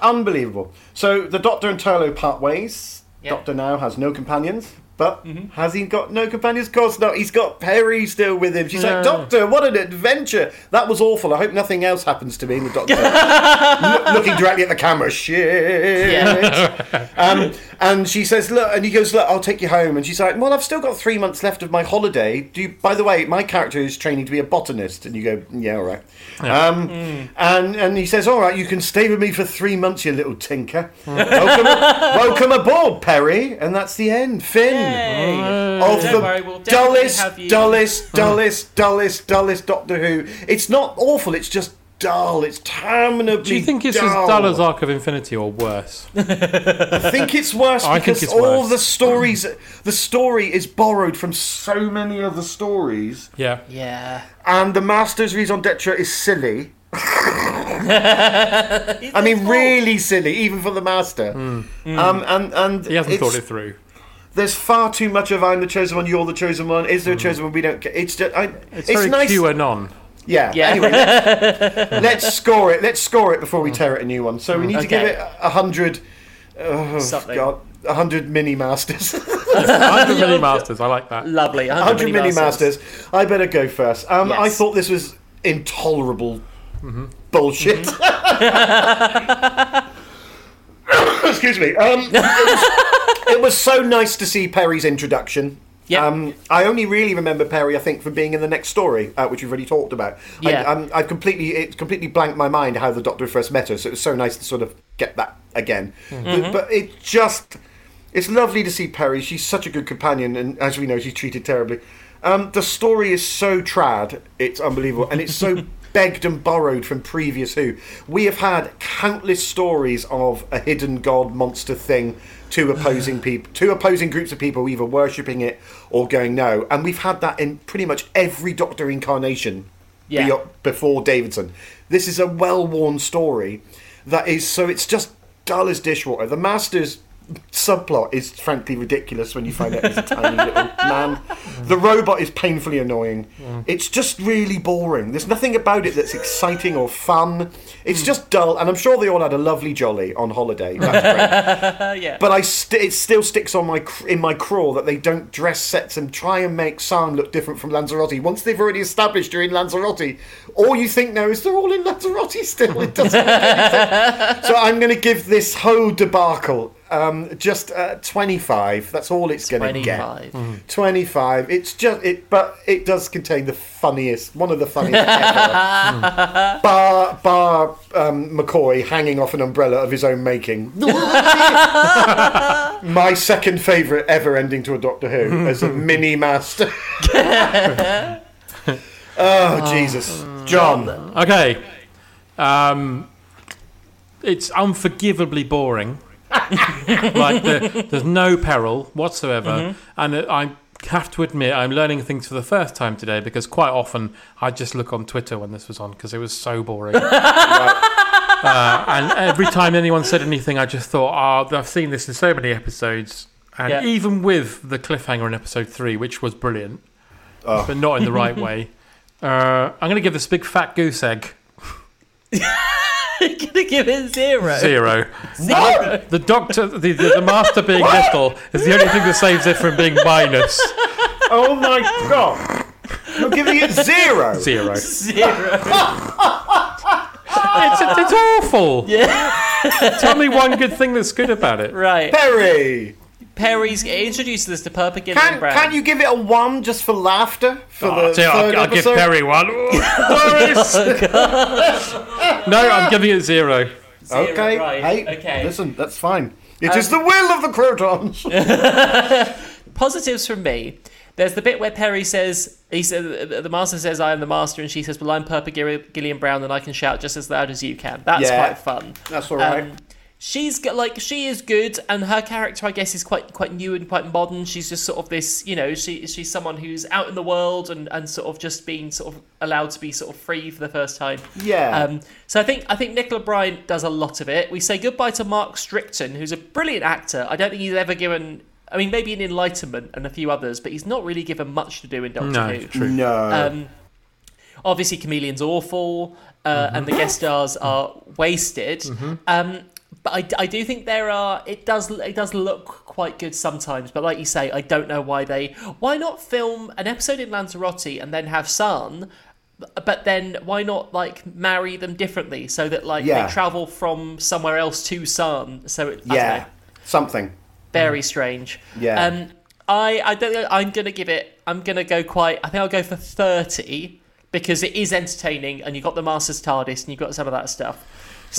unbelievable. So the doctor and Turlough part ways. Yeah. Doctor now has no companions. But has he got no companions? Of course not. He's got Peri still with him. She's Yeah. like, Doctor, what an adventure! That was awful. I hope nothing else happens to me. And the Doctor, loo- looking directly at the camera, shit. Um, and she says, "Look," and he goes, "Look, I'll take you home." And she's like, "Well, I've still got three months left of my holiday. Do you, by the way, my character is training to be a botanist." And you go, "Yeah, all right." Um, And and he says, "All right, you can stay with me for three months, you little tinker. welcome, welcome aboard, Peri." And that's the end. Finn Yay. of Don't the worry, we'll dullest, dullest, dullest, dullest, dullest Doctor Who. It's not awful. It's just dull. It's terminably. Dull. Do you think it's dull. as dull as Arc of Infinity or worse? I think it's worse I think because it's all worse. the stories, the story is borrowed from so many other stories, Yeah. Yeah. and the Master's Raison d'etre is silly. I mean, really silly, even for the Master. Um, and and. He hasn't thought it through. There's far too much of I'm the chosen one, you're the chosen one. Is there a chosen one? We don't. Get, it's just. I, It's, it's very nice. QAnon. Yeah. Yeah. Anyway, let's, let's score it. Let's score it before we tear it a new one. So we need to give it a hundred. Oh Something. God, a hundred mini masters. 100 mini masters. I like that. Lovely. 100, 100 mini masters. I better go first. Um, I thought this was intolerable bullshit. Excuse me. Um, it, was, so nice to see Peri's introduction. Yeah. Um, I only really remember Peri, I think, from being in the next story, uh, which we've already talked about. Yeah. I, um, I've completely, it completely blanked my mind how the Doctor first met her. So it was so nice to sort of get that again. But, but it just, it's lovely to see Peri. She's such a good companion, and as we know, she's treated terribly. Um, the story is so trad, it's unbelievable, and it's so begged and borrowed from previous Who. We have had countless stories of a hidden god monster thing, two opposing people, two opposing groups of people either worshipping it or going no, and we've had that in pretty much every Doctor incarnation Yeah. be- before Davidson. This is a well-worn story that is so it's just dull as dishwater. The Masters subplot is frankly ridiculous when you find out he's a tiny little man. The robot is painfully annoying. Mm. It's just really boring. There's nothing about it that's exciting or fun. It's just dull, and I'm sure they all had a lovely jolly on holiday. Yeah. But I st- it still sticks on my cr- in my craw that they don't dress sets and try and make Sarn look different from Lanzarote. Once they've already established you're in Lanzarote, all you think now is they're all in Lanzarote still. It doesn't. make any sense. so I'm going to give this whole debacle um, just uh, 25. That's all it's going to get. 25. 25. It's just it, but it does contain the funniest, one of the funniest ever. bar, bar um, McCoy hanging off an umbrella of his own making. My second favourite ever ending to a Doctor Who as a mini master. oh Jesus, John. Okay. Um, it's unforgivably boring. like the, there's no peril whatsoever, and uh, I have to admit I'm learning things for the first time today because quite often I just look on Twitter when this was on because it was so boring. uh, and every time anyone said anything, I just thought, oh, I've seen this in so many episodes, and Yeah. even with the cliffhanger in episode three, which was brilliant, but not in the right way. Uh, I'm going to give this big fat goose egg gonna give it zero. Zero. The doctor, the, the, the master being little is the only thing that saves it from being minus. Oh my God. You're giving it zero. Zero. Zero. It's, it's awful. Yeah. Tell me one good thing that's good about it. Right. Peri. Peri's introduces us to Purple Gillian Can, Brown. can't you give it a one just for laughter for Oh, the tell you, third I'll, I'll give? Peri one. Doris! no, I'm giving it zero. Zero, Okay, right, hey, okay. Um, listen, that's fine. It is the will of the Krotons. Positives from me. There's the bit where Peri says, he said, the master says, I am the master, and she says, Well, I'm Purple Gill- Gillian Brown, and I can shout just as loud as you can. That's Yeah. quite fun. That's all right. Um, she's got like she is good, and her character, I guess, is quite quite new and quite modern. She's just sort of this, you know, she she's someone who's out in the world and, and sort of just being sort of allowed to be sort of free for the first time. Yeah. Um, so I think I think Nicola Bryant does a lot of it. We say goodbye to Mark Strickson, who's a brilliant actor. I don't think he's ever given. I mean, maybe in Enlightenment and a few others, but he's not really given much to do in Doctor No, Who. true. no. Um, obviously, Kamelion's awful, uh, and the guest stars are wasted. Um, but I, I do think there are. It does it does look quite good sometimes. But like you say, I don't know why they. Why not film an episode in Lanzarote and then have Sarn? But then why not like marry them differently so that like Yeah. they travel from somewhere else to Sarn? So it, yeah. know, Something. very strange. Yeah. Um, I I don't know. I'm gonna give it. I'm gonna go quite. I think I'll go for thirty because it is entertaining, and you've got the Masters TARDIS, and you've got some of that stuff.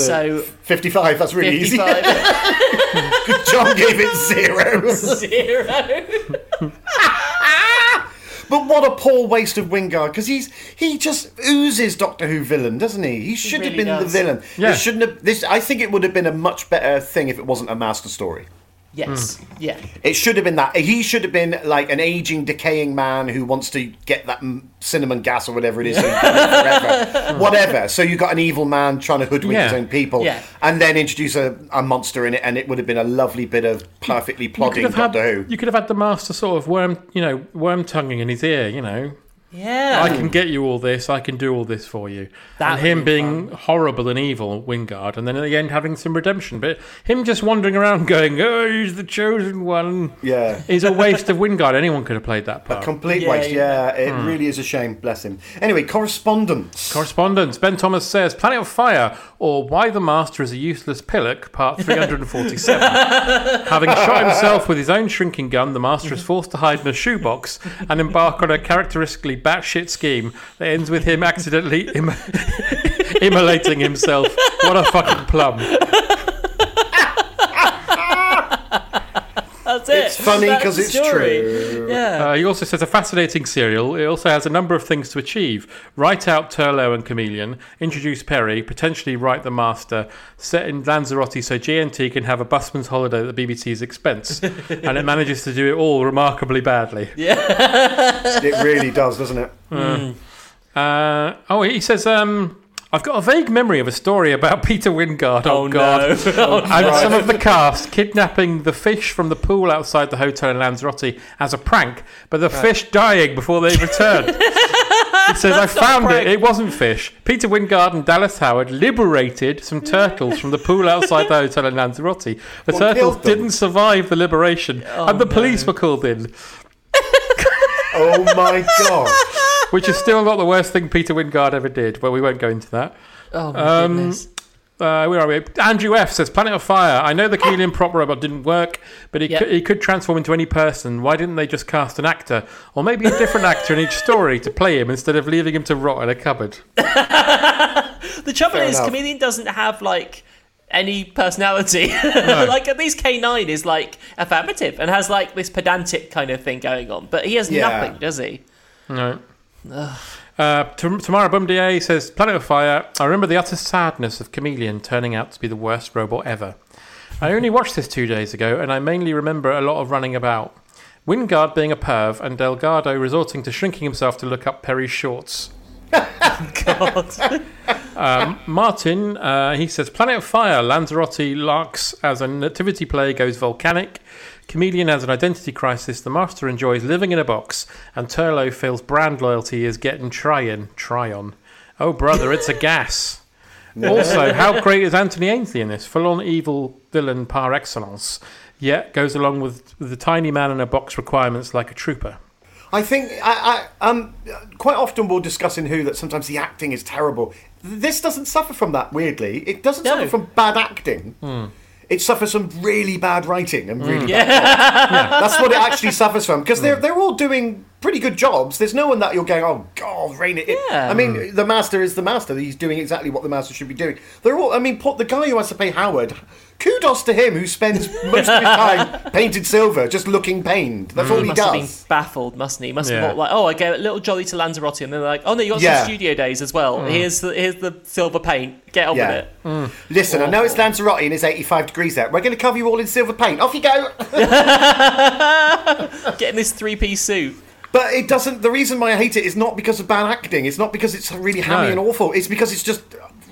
So, 55, that's really easy. 55 John gave it zero. zero. But what a poor waste of Wyngarde because he's he just oozes Doctor Who villain, doesn't he? He should have really been the villain. Yeah. This shouldn't have. This I think it would have been a much better thing if it wasn't a master story. Yes. Yeah. It should have been that. He should have been like an aging, decaying man who wants to get that mm, cinnamon gas or whatever it is, so he can live forever. whatever. So you've got an evil man trying to hoodwink his own people, Yeah. and then introduce a, a monster in it, and it would have been a lovely bit of perfectly You could plodding have had, Who. you could have had the master sort of worm, you know, worm tonguing in his ear, you know, Yeah. I can get you all this. I can do all this for you. That and him be being horrible and evil, Wyngarde, and then at the end having some redemption. But him just wandering around going, "Oh, he's the chosen one," Yeah. He's a waste of Wyngarde. Anyone could have played that part. A complete Yeah, waste, yeah. yeah. It hmm. really is a shame, bless him. Anyway, correspondence. Correspondence. Ben Thomas says, Planet of Fire, or Why the Master is a Useless Pillock, part 347. Having shot himself with his own shrinking gun, the Master is forced to hide in a shoebox and embark on a characteristically batshit scheme that ends with him accidentally Im- immolating himself. What a fucking plum. That's it. It's funny because it's story. true. Yeah. Uh, he also says a fascinating serial. It also has a number of things to achieve. Write out Turlough and Kamelion, introduce Peri, potentially write the Master, set in Lanzarote so JNT can have a busman's holiday at the BBC's expense. and it manages to do it all remarkably badly. Yeah, It really does, doesn't it? Uh, oh, he says, um, I've got a vague memory of a story about Peter Wyngarde. Oh, Oh, God. no. Oh, and some of the cast kidnapping the fish from the pool outside the hotel in Lanzarote as a prank, but the fish dying before they returned. He says, I found it. It wasn't fish. Peter Wyngarde and Dallas Howard liberated some turtles from the pool outside the hotel in Lanzarote. The Well, turtles didn't survive the liberation, and the police were called in, Oh my god. Which is still not the worst thing Peter Wyngarde ever did, but we won't go into that. Oh my Um, goodness. Uh, where are we? Andrew F says Planet of Fire. I know the Kamelion prop robot didn't work, but he, Yep. could, he could transform into any person. Why didn't they just cast an actor, or maybe a different actor in each story to play him instead of leaving him to rot in a cupboard? The trouble Fair is, enough. Kamelion doesn't have like any personality. like at least K nine is like affirmative and has like this pedantic kind of thing going on, but he has Yeah. nothing, does he? No. Uh, Tam- Tamara Bumdier says Planet of Fire. I remember the utter sadness of Kamelion turning out to be the worst robot ever. I only watched this two days ago, and I mainly remember a lot of running about. Wyngarde being a perv, and Delgado resorting to shrinking himself to look up Peri's shorts. God. Um, Martin, uh, he says Planet of Fire, Lanzarote larks as a nativity play goes volcanic. Kamelion has an identity crisis. The Master enjoys living in a box, and Turlough feels brand loyalty is getting Trion. Trion. Oh, brother, it's a gas. also, how great is Anthony Ainley in this? Full on evil villain par excellence. Yet goes along with, with the tiny man in a box requirements like a trooper. I think I, I um quite often we'll discuss in Who that sometimes the acting is terrible. This doesn't suffer from that. Weirdly, it doesn't No. suffer from bad acting. It suffers from really bad writing and really mm. bad. yeah. That's what it actually suffers from because they're mm. they're all doing pretty good jobs. There's no one that you're going, oh God, rain it. in." Yeah. I mean, mm. the master is the master. He's doing exactly what the master should be doing. They're all. I mean, the guy who has to play Howard. Kudos to him who spends most of his time painted silver, just looking pained. That's all mm. he Must have been does. baffled, mustn't he? Must Yeah. have thought like, oh, I gave a little jolly to Lanzarote, and then they're like, oh no, you got Yeah. some studio days as well. Mm. Here's the here's the silver paint. Get on Yeah. with it. Mm. Listen, I know it's oh. Lanzarote and it's 85 degrees there. We're going to cover you all in silver paint. Off you go. Getting this three piece suit. But it doesn't. The reason why I hate it is not because of bad acting. It's not because it's really hammy No. and awful. It's because it's just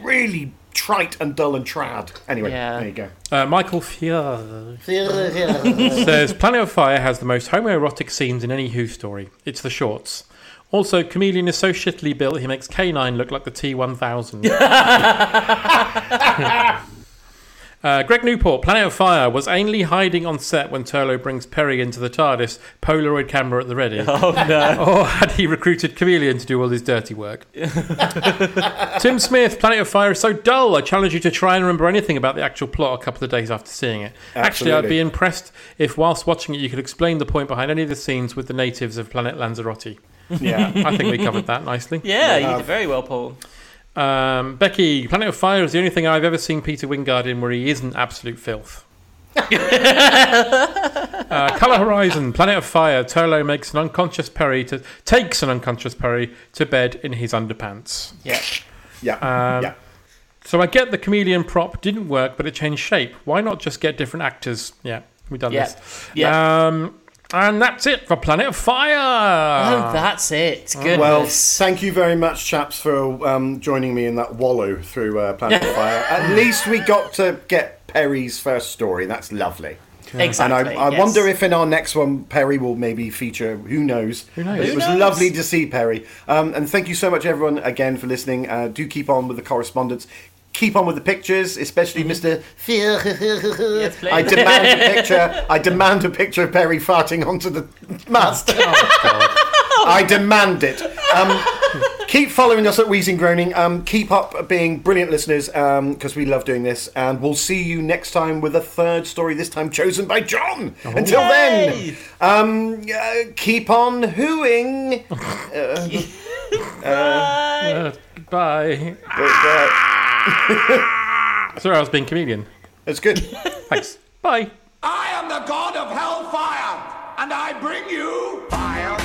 really trite and dull and trad. Anyway, Yeah. there you go. Uh, Michael Fier says Planet of Fire has the most homoerotic scenes in any Who story. It's the shorts. Also, Kamelion is so shittily built he makes K9 look like the T1000. Uh, Greg Newport, Planet of Fire, was Ainley hiding on set when Turlough brings Peri into the TARDIS, Polaroid camera at the ready? Oh no. Or had he recruited Kamelion to do all his dirty work? Tim Smith, Planet of Fire is so dull. I challenge you to try and remember anything about the actual plot a couple of days after seeing it. Actually, I'd be impressed if, whilst watching it, you could explain the point behind any of the scenes with the natives of Planet Lanzarote. Yeah. I think we covered that nicely. Yeah, you did very well, Paul. Um, Becky, Planet of Fire is the only thing I've ever seen Peter Wyngarde in where he isn't absolute filth. uh, Color Horizon, Planet of Fire. Turlough makes an unconscious Peri to takes an unconscious Peri to bed in his underpants. Yeah. Yeah. Um, yeah. So I get the Kamelion prop didn't work, but it changed shape. Why not just get different actors? Yeah, we've done Yeah. this. Yeah. Um, and that's it for Planet of Fire. oh, that's it. Goodness. Well, thank you very much, chaps, for um, joining me in that wallow through uh, Planet of Fire. At least we got to get Peri's first story. That's lovely. Exactly, And I, I yes. wonder if in our next one, Peri will maybe feature. Who knows? Who knows? It Who was knows? lovely to see Peri. Um, and thank you so much, everyone, again for listening. Uh, do keep on with the correspondence. Keep on with the pictures, especially Mr. Yes. I demand a picture. I demand a picture of Peri farting onto the mast. I demand it. Um, keep following us at Wheezing Groaning. Um, keep up being brilliant listeners because we love doing this. And we'll see you next time with a third story, this time chosen by John. Until then, um, uh, keep on hooing. Uh, bye. Sorry, I was being comedian. It's good. Thanks. Bye. I am the god of hellfire, and I bring you fire.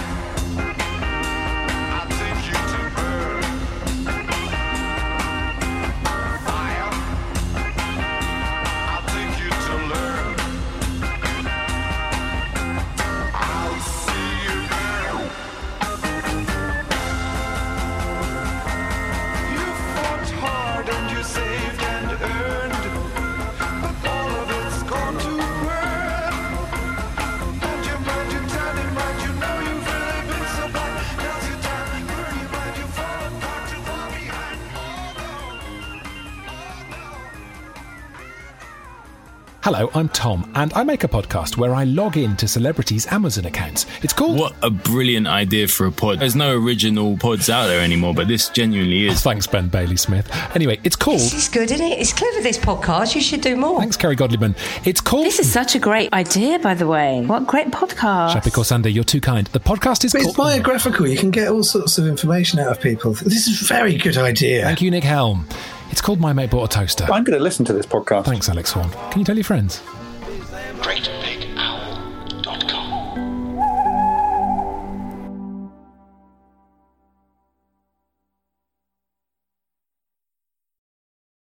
Hello, I'm Tom, and I make a podcast where I log in to celebrities' Amazon accounts. It's called. What a brilliant idea for a pod. There's no original pods out there anymore, but this genuinely is. Thanks, Ben Bailey Smith. Anyway, it's called. This is good, isn't it? It's clever, this podcast. You should do more. Thanks, Kerry Godliman. It's called. This is such a great idea, by the way. What great podcast. Shappi Khorsandi, you're too kind. The podcast is But called. it's biographical. You can get all sorts of information out of people. This is a very good idea. Thank you, Nick Helm. It's called My Mate Bought a Toaster. I'm going to listen to this podcast. Thanks, Alex Horne. Can you tell your friends? Great big.